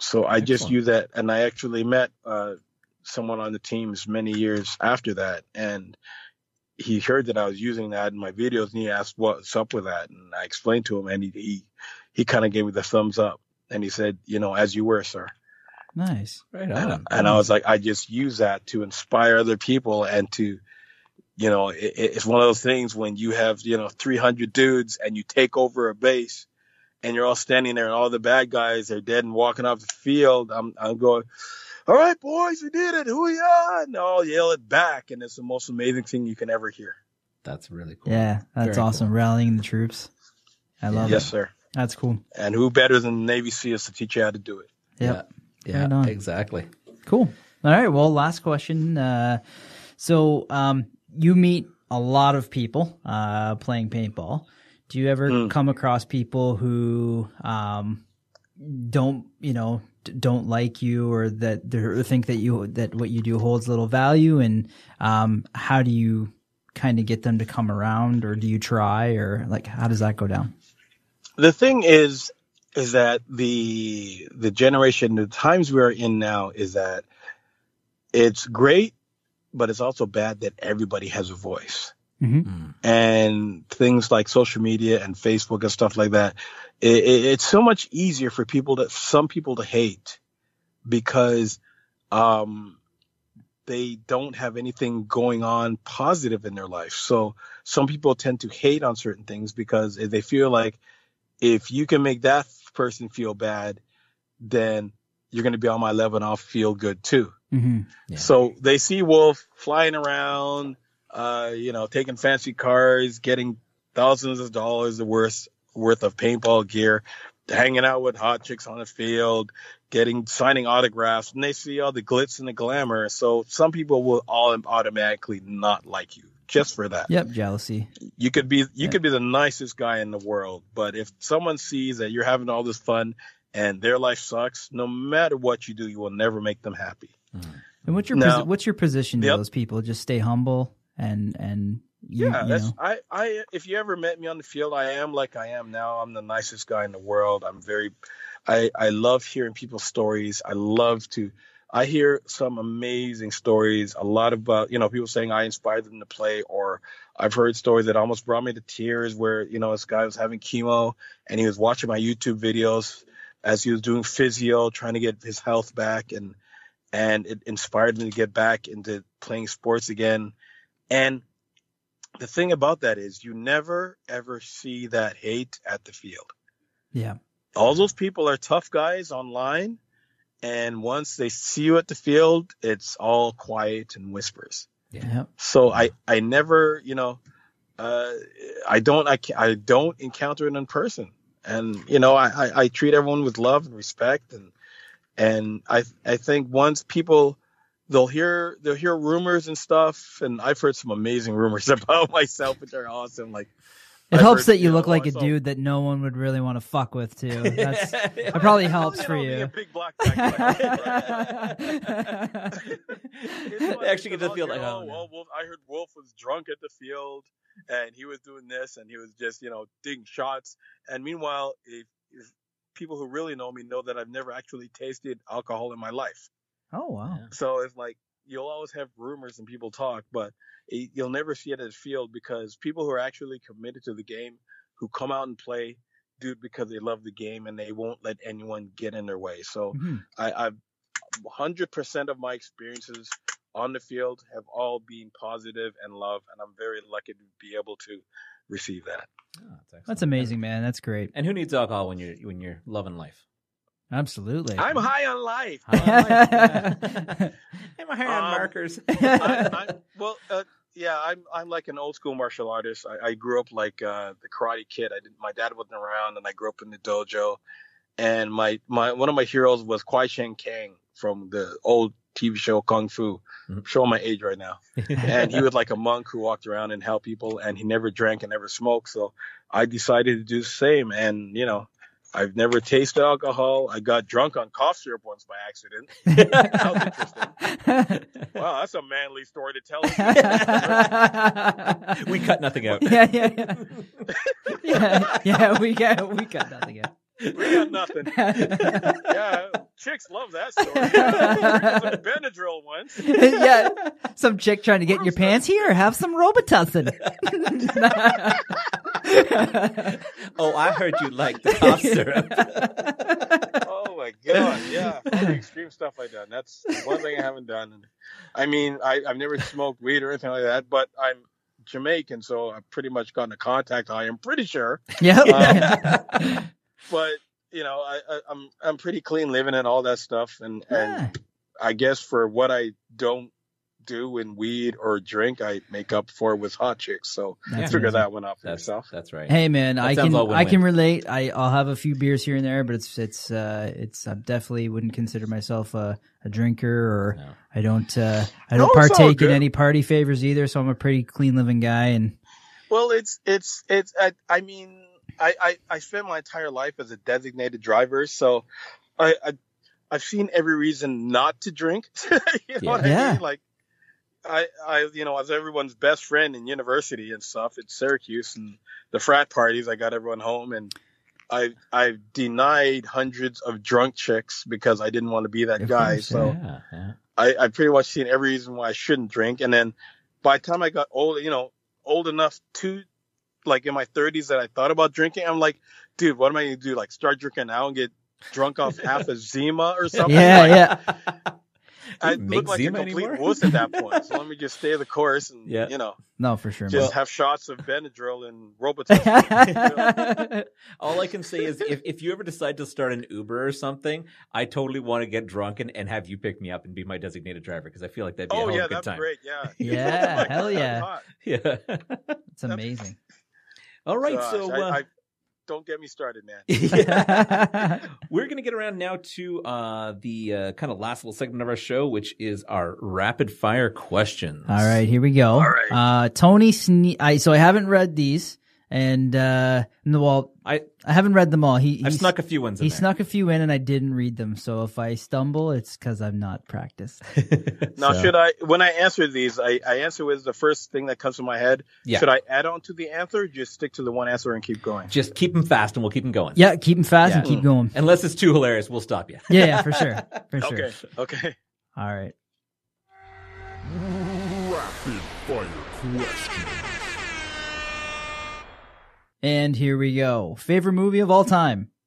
So I just
Excellent.
use that, and I actually met uh, someone on the teams many years after that, and he heard that I was using that in my videos and he asked what's up with that. And I explained to him and he, he, he kind of gave me the thumbs up and he said, you know, as you were, sir.
Nice.
Right
And,
on.
and I was like, I just use that to inspire other people and to, you know, it, it's one of those things when you have, you know, 300 dudes and you take over a base and you're all standing there and all the bad guys are dead and walking off the field. I'm, I'm going, all right, boys, we did it. Hooyah? And they all yell it back. And it's the most amazing thing you can ever hear.
That's really cool.
Yeah, that's
Very
awesome. Rallying the troops. I love
yes,
it.
Yes, sir.
That's cool.
And who better than the Navy SEALs to teach you how to do it?
Yep.
Yeah,
Right
exactly.
Cool. All right. Well, last question. Uh, so, um, you meet a lot of people uh, playing paintball. Do you ever
Hmm.
come across people who um, don't, you know, d- don't like you, or that they think that you that what you do holds little value? And um, how do you kind of get them to come around, or do you try, or like how does that go down?
the thing is is that the the generation the times we're in now is that it's great but it's also bad that everybody has a voice
Mhm.
and things like social media and facebook and stuff like that it, it, it's so much easier for people that some people to hate because um they don't have anything going on positive in their life so some people tend to hate on certain things because they feel like if you can make that person feel bad, then you're going to be on my level and I'll feel good too.
hmm
Yeah.
So they see Wolf flying around, uh, you know, taking fancy cars, getting thousands of dollars worth worth of paintball gear, hanging out with hot chicks on the field, getting signing autographs, and they see all the glitz and the glamour. So some people will all automatically not like you just for that
Yep. Jealousy.
you could be you
Yeah.
could be the nicest guy in the world but if someone sees that you're having all this fun and their life sucks no matter what you do you will never make them happy mm-hmm.
And what's your
Now-
what's your position to
Yep.
those people? Just stay humble and and you,
yeah
you
that's
know.
i i if you ever met me on the field i am like i am now. I'm the nicest guy in the world. I'm very i i love hearing people's stories. I love to i hear some amazing stories a lot about you know people saying i inspired them to play or i've heard stories that almost brought me to tears where you know this guy was having chemo and he was watching my youtube videos as he was doing physio trying to get his health back and and it inspired me to get back into playing sports again. And the thing about that is you never ever see that hate at the field.
Yeah.
All those people are tough guys online, and once they see you at the field, it's all quiet and whispers.
Yeah.
So I I never you know uh, I don't I, I don't encounter it in person, and you know I, I I treat everyone with love and respect, and and I I think once people they'll hear they'll hear rumors and stuff, and I've heard some amazing rumors about myself, which are awesome. Like
It
I've
helps
heard,
that you
you
look
know,
like a dude that no one would really want to fuck with too. That's that probably helps for you.
big black
actually get to feel like, oh,
oh, well, Wolf, I heard Wolf was drunk at the field and he was doing this and he was just, you know, digging shots. And meanwhile, if, if people who really know me know that I've never actually tasted alcohol in my life.
Oh wow.
So it's like you'll always have rumors and people talk, but it, you'll never see it at the field because people who are actually committed to the game, who come out and play, do it because they love the game and they won't let anyone get in their way. So
Mhm.
I, I've 100% of my experiences on the field have all been positive and love, and I'm very lucky to be able to receive that.
Oh, that's.
That's amazing, man. That's great.
And who needs alcohol when you're when you're loving life?
Absolutely.
I'm high on life.
High on life. I'm high on
Um,
markers.
I, I, well, uh, yeah, I'm I'm like an old school martial artist. I, I grew up like uh, the Karate Kid. I did. My dad wasn't around, and I grew up in the dojo. And my my one of my heroes was Kwai Chang Caine from the old TV show Kung Fu.
Mhm.
I'm showing my age right now. and he was like a monk who walked around and helped people, and he never drank and never smoked. So I decided to do the same. And you know, I've never tasted alcohol. I got drunk on cough syrup once by accident. That was interesting. Wow, that's a manly story to tell.
we cut nothing out.
yeah, yeah, yeah. yeah, yeah, we got we got nothing. Out.
We got nothing. Yeah, chicks love that story. Yeah, some Benadryl once.
yeah, some chick trying to get in your pants here. Have some Robitussin.
oh, I heard you like the cough syrup.
Oh my god, yeah, pretty extreme stuff like that. That's one thing I haven't done. I mean, I, I've never smoked weed or anything like that, but I'm Jamaican, so I've pretty much gotten a contact high. I'm pretty sure,
yep.
Uh, but you know, I, I, I'm I'm pretty clean living and all that stuff, and
Yeah.
and I guess for what I don't do in weed or drink, I make up for with hot chicks. So
That's
figure
amazing.
that one out for
That's
yourself.
that's right.
Hey man,
That
I can I can relate. I I'll have a few beers here and there, but it's it's uh it's I definitely wouldn't consider myself a, a drinker or
No.
I don't uh I don't
No,
partake in any party favors either. So I'm a pretty clean living guy and
Well, it's it's it's. I, I mean, I, I I spent my entire life as a designated driver, so I, I I've seen every reason not to drink. you know what
Yeah.
I mean? Like, I I you know, as everyone's best friend in university and stuff at Syracuse and the frat parties, I got everyone home and. I I've denied hundreds of drunk chicks because I didn't want to be that
Of
guy.
course,
so
Yeah, yeah.
I, I pretty much seen every reason why I shouldn't drink. And then by the time I got old, you know, old enough to like in my thirties that I thought about drinking, I'm like, dude, what am I gonna do? Like start drinking now and get drunk off half a Zima or something?
yeah
Like,
yeah
I look like
Zima
a complete
anymore?
wuss at that point. So let me just stay the course and
Yeah.
you know,
no for sure.
just
man.
have shots of Benadryl and Robitussin.
All I can say is if, if you ever decide to start an Uber or something, I totally want to get drunk and, and have you pick me up and be my designated driver because I feel like that'd be a
oh
hell
yeah,
of a good
that'd be
time.
great. Yeah.
Yeah,
Like,
hell yeah.
Yeah.
it's amazing.
All right,
Gosh,
so
I-
uh,
I- don't get me started, man.
yeah. we're gonna get around now to uh, the uh, kind of last little segment of our show, which is our rapid fire questions.
All right, here we go.
All right.
Uh, Tony Sne- I so I haven't read these, and uh, no, well,
I
I haven't read them all. He
I've
he
snuck a few ones.
he
in there.
snuck a few in, and I didn't read them. So if I stumble, it's because I'm not practiced.
Now,
So-
should I, when I answer these, I, I answer with the first thing that comes to my head.
Yeah.
Should I add on to the answer or just stick to the one answer and keep going?
Just keep them fast, and we'll keep them going.
Yeah, keep them fast and keep going.
Unless it's too hilarious, we'll stop you.
Yeah, yeah, for sure, for sure.
Okay. Okay.
All right.
Rapid fire question.
And here we go. Favorite movie of all time?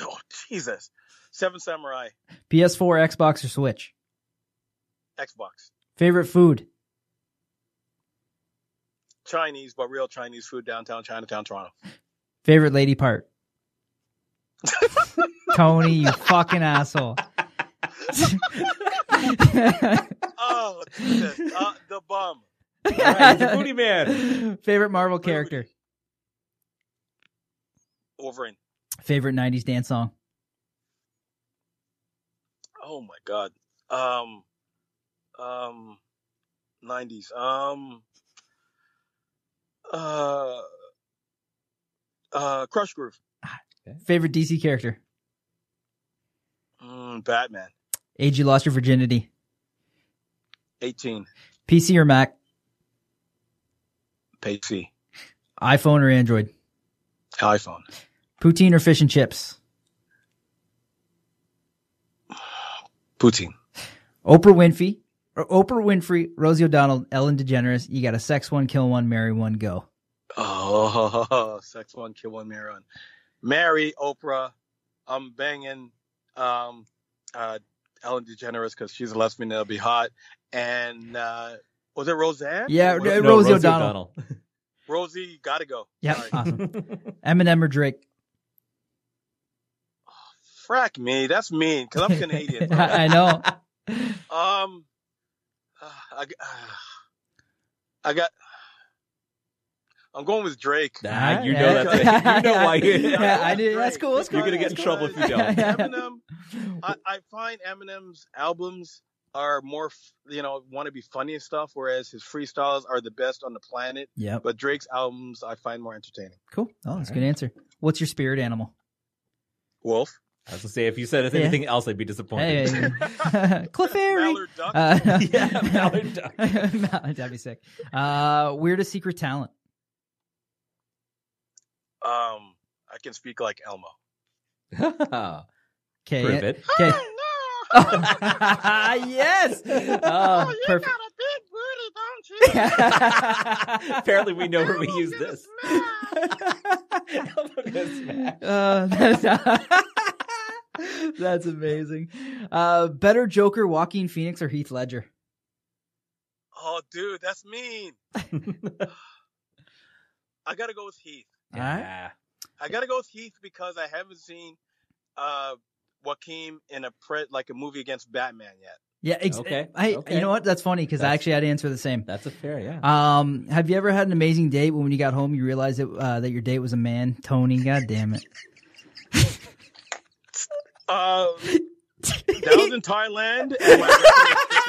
Oh, Jesus. Seven Samurai,
PS4, Xbox, or Switch?
Xbox.
Favorite food?
Chinese, but real Chinese food downtown Chinatown, Toronto.
Favorite lady part? Tony, you fucking asshole.
Oh, Jesus. Uh, the bum.
All right, he's a booty man.
Favorite Marvel character?
Wolverine.
Favorite 90s dance song?
Oh, my God. Um, um, 90s. Um, uh, uh, Crush Groove.
Favorite DC character?
Mm, Batman.
Age you lost your virginity?
18.
PC or Mac?
PC.
iPhone or Android?
iPhone.
Poutine or fish and chips?
Poutine.
Oprah Winfrey, or Oprah Winfrey, Rosie O'Donnell, Ellen DeGeneres. You got a sex one, kill one, marry one, go.
Oh, sex one, kill one, marry one. Marry Oprah. I'm banging um, uh, Ellen DeGeneres because she's a lesbian. That'll be hot. And uh, was it Roseanne?
Yeah,
Or was
uh,
it-
Rosie O'Donnell.
Rosie, gotta go.
Yeah, awesome. Eminem or Drake?
Frack me. That's mean because I'm Canadian. bro.
I know.
Um, uh, I, uh, I got. I'm going with Drake.
Ah, you know
yeah.
that's it. You know why.
yeah, I do. That's cool. That's cool.
You're gonna get in
That's
trouble if you don't.
Eminem, I, I find Eminem's albums are more, you know, want to be funny and stuff, whereas his freestyles are the best on the planet.
Yeah.
But Drake's albums I find more entertaining.
Cool. Oh, that's a good answer. What's your spirit animal?
Wolf,
I was gonna say if you said
Yeah.
anything else, I'd be disappointed.
Hey, Cliff Airy.
Mallard Duck.
Uh,
Yeah, Mallard Duck.
Mallard, That'd be sick. Uh, weirdest secret talent?
um, I can speak like Elmo.
Okay.
Prove it.
Okay.
Oh,
yes. Oh, perfect.
a big booty, don't you?
Apparently, we know where we use this. Elmo gonna smash.
Uh, that's, that's amazing. Uh, better Joker, Joaquin Phoenix, or Heath Ledger?
Oh, dude, that's mean. I gotta go with Heath.
Yeah.
I gotta go with Heath because I haven't seen uh Joaquin in a pre- like a movie against Batman yet.
Yeah. Ex-
Okay,
I,
okay.
You know what? That's funny because I actually had to answer the same.
That's a fair, yeah.
Um, have you ever had an amazing date when, when you got home you realized that uh, that your date was a man? Tony, god damn it.
Uh, that was in Thailand. And my recipe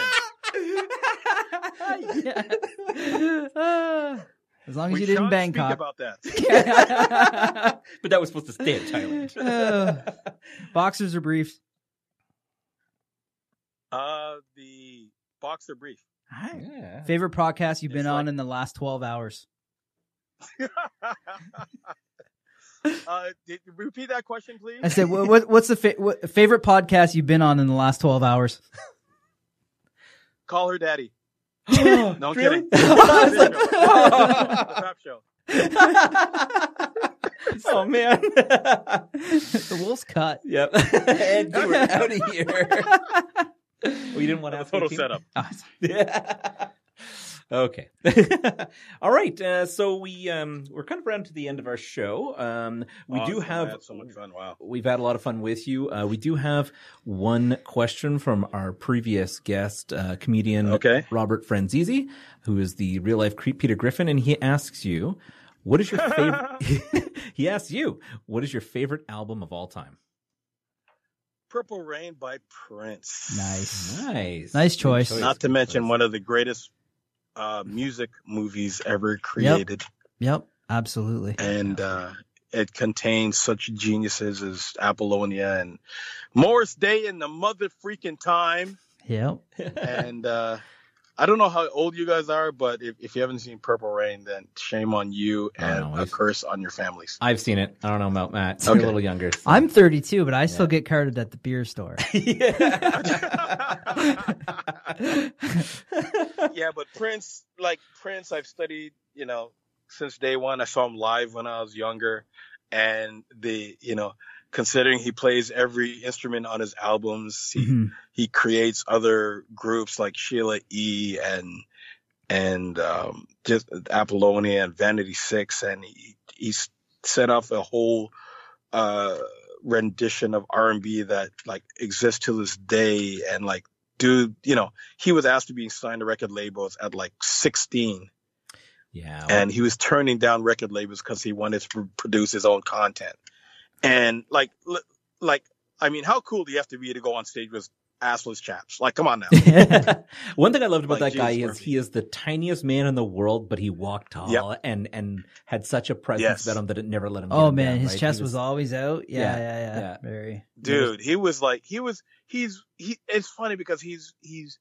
was.
Yeah. As long as
We
you didn't Bangkok.
Speak about that.
but that was supposed to stay in Thailand.
Uh, boxers or briefs?
Uh, the boxer brief.
yeah.
Favorite podcast you've been
It's
on in the last 12 hours?
uh, did, repeat that question, please.
I said, what, what, what's the fa- what, favorite podcast you've been on in the last 12 hours?
Call her daddy.
No,
No, I'm
really?
kidding. The Crap show.
oh man.
the Wolf's cut.
yep. and you were out of here. well, you didn't want to ask
Total
me,
setup.
Oh,
Yeah. Okay. All right. Uh, so we um, we're kind of round to the end of our show. Um, we do
Awesome. I
have
had so much fun. Wow.
We've had a lot of fun with you. Uh, we do have one question from our previous guest, uh, comedian
Okay.
Robert Franzese, who is the real life Cre- Peter Griffin, and he asks you, "What is your favorite?" he asks you, "What is your favorite album of all time?"
Purple Rain by Prince.
Nice.
Nice,
Nice
Good
choice.
Not to mention
choice.
one of the greatest uh, music movies ever created.
Yep, yep. absolutely.
and uh, it contains such geniuses as Apollonia and Morris Day in the mother freaking time.
Yep.
And uh, I don't know how old you guys are, but if, if you haven't seen Purple Rain, then shame on you and
no,
a curse on your families.
I've seen it. I don't know about Matt. You're
Okay.
a little younger. so-
I'm 32, but I still get carded at the beer store.
yeah, but Prince, like Prince, I've studied, you know, since day one. I saw him live when I was younger, and the, you know, considering he plays every instrument on his albums, he
Mhm.
he creates other groups like Sheila E. and and um, just Apollonia and Vanity Six, and he he's set off a whole uh, rendition of R and B that like exists to this day, and like dude, you know, he was asked to be signed to record labels at like 16,
yeah.
and he was turning down record labels because he wanted to produce his own content, and like like I mean, how cool do you have to be to go on stage with assless chaps? Like, come on now.
One thing I loved about
Like
that guy
James
is
Murphy.
he is the tiniest man in the world, but he walked tall
Yep.
and and had such a presence
Yes.
about him that it never let him.
oh man,
down,
his
right? He
chest was, always out. Yeah,
Yeah,
yeah, yeah.
yeah.
Very.
dude he was like he was he's he it's funny because he's he's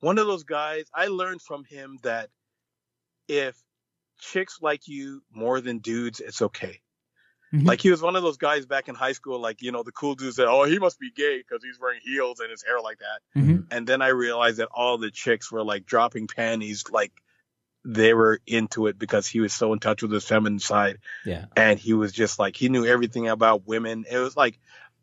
one of those guys i learned from him that if chicks like you more than dudes it's okay
Mhm.
like he was one of those guys back in high school like you know the cool dudes that oh he must be gay because he's wearing heels and his hair like that
Mhm.
and then i realized that all the chicks were like dropping panties like they were into it because he was so in touch with his feminine side
Yeah.
and he was just like he knew everything about women. It was like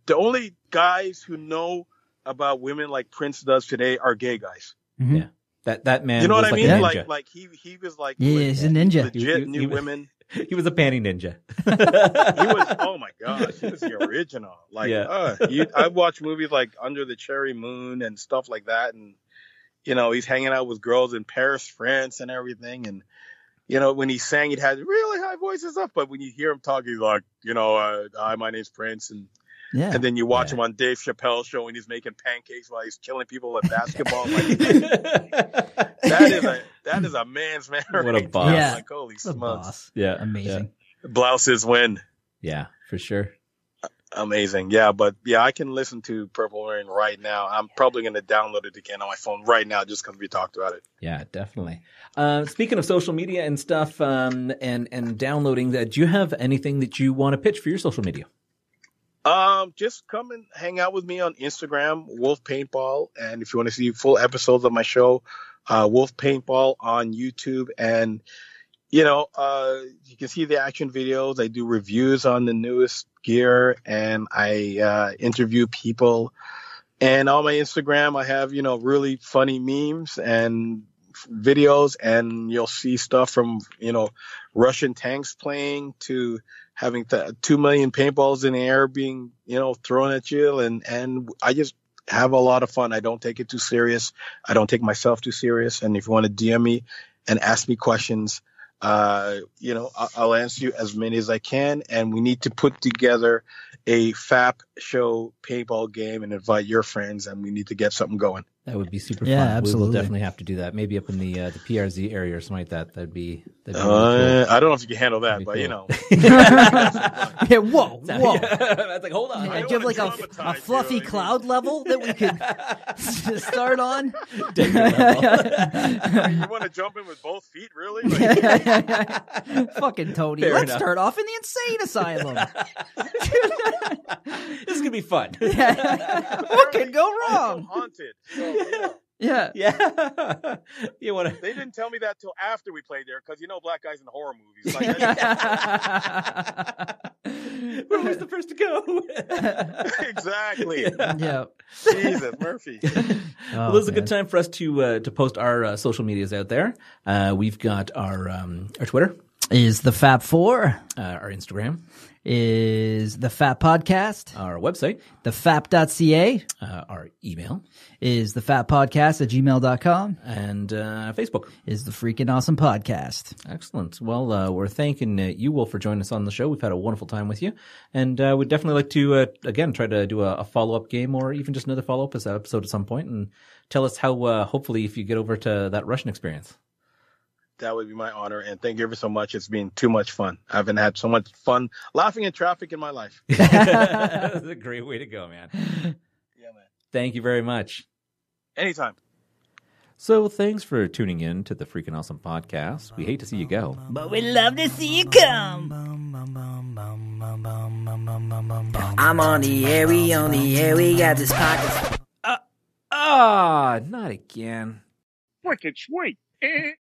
the only guys who know about women like Prince does today are gay guys.
Mhm.
Yeah. That that man.
you know what
was
I
like
mean? Like like he he was like
Yeah,
le-
he's a ninja.
legit
He- he-
knew
he-
women.
He was a panty ninja.
He was oh my gosh, he was the original. Like
Yeah.
uh, you, I watched movies like Under the Cherry Moon and stuff like that, and you know he's hanging out with girls in Paris, France, and everything, and. You know, when he sang, he had really high voices up, but when you hear him talk, he's like, you know, uh, hi, my name's Prince, and
Yeah.
and then you watch
Yeah.
him on Dave Chappelle's show and he's making pancakes while he's killing people at basketball. like, that is a that is a man's man.
What a boss.
Yeah.
Like holy
The
smokes.
boss.
yeah.
Amazing.
Blouses win.
Yeah, for sure.
Amazing. Yeah, but yeah, I can listen to Purple Rain right now. I'm probably gonna download it again on my phone right now just because we talked about it.
Yeah, definitely. Uh, speaking of social media and stuff, um, and and downloading that, do you have anything that you want to pitch for your social media?
Um, just come and hang out with me on Instagram, Wolf Paintball, and if you want to see full episodes of my show, uh, Wolf Paintball on YouTube, and you know, uh, you can see the action videos. I do reviews on the newest gear, and I uh, interview people. And on my Instagram, I have you know really funny memes and videos, and you'll see stuff from you know Russian tanks playing to having th- two million paintballs in the air being you know thrown at you, and and I just have a lot of fun. I don't take it too serious. I don't take myself too serious. And if you want to DM me and ask me questions, uh, you know, I- I'll answer you as many as I can. And we need to put together a FAP show paintball game and invite your friends, and we need to get something going.
That would be super
Yeah,
fun. We
absolutely.
will definitely have to do that. Maybe up in the uh, the PRZ area or something like that. That'd be. That'd be
Uh,
really
I don't know if you can handle that,
That'd be
but you
cool.
yeah,
know,
whoa, whoa.
That's like hold on.
Yeah, do you have like a, a
traumatize you,
fluffy
mean-
cloud level that we could start on?
you want to jump in with both feet, really? Like,
Fucking Tony.
Fair
Let's
enough.
start off in the insane asylum.
this is gonna be fun.
what could go
also
wrong?
haunted. So, you know,
Yeah.
yeah. you want to?
they didn't tell me that till after we played there, because you know black guys in horror movies. Like, that's-
We're always the first to go.
exactly.
yeah.
Jesus, Murphy.
well, this is a good time for us to uh, to post our uh, social medias out there. Uh, we've got our um, our Twitter,
Is the Fab Four,
uh, our Instagram,
Is the Fap Podcast?
our website,
The Fap.ca?
uh, our email,
Is the Fap Podcast at gmail.com?
and uh, Facebook.
Is the Freaking Awesome Podcast?
Excellent. Well, uh, we're thanking uh, you, Will, for joining us on the show. We've had a wonderful time with you, and uh, we'd definitely like to uh, again try to do a, a follow up game or even just another follow up episode at some point, and tell us how. Uh, hopefully, if you get over to that Russian experience.
That would be my honor, and thank you ever so much. It's been too much fun. I haven't had so much fun laughing in traffic in my life.
That's a great way to go, man.
Yeah, man.
Thank you very much.
Anytime.
So, thanks for tuning in to the Freaking Awesome podcast. We hate to see you go.
But we love to see you come. I'm on the air, we on the air, we got this podcast.
Ah, not again.
Wicked sweet.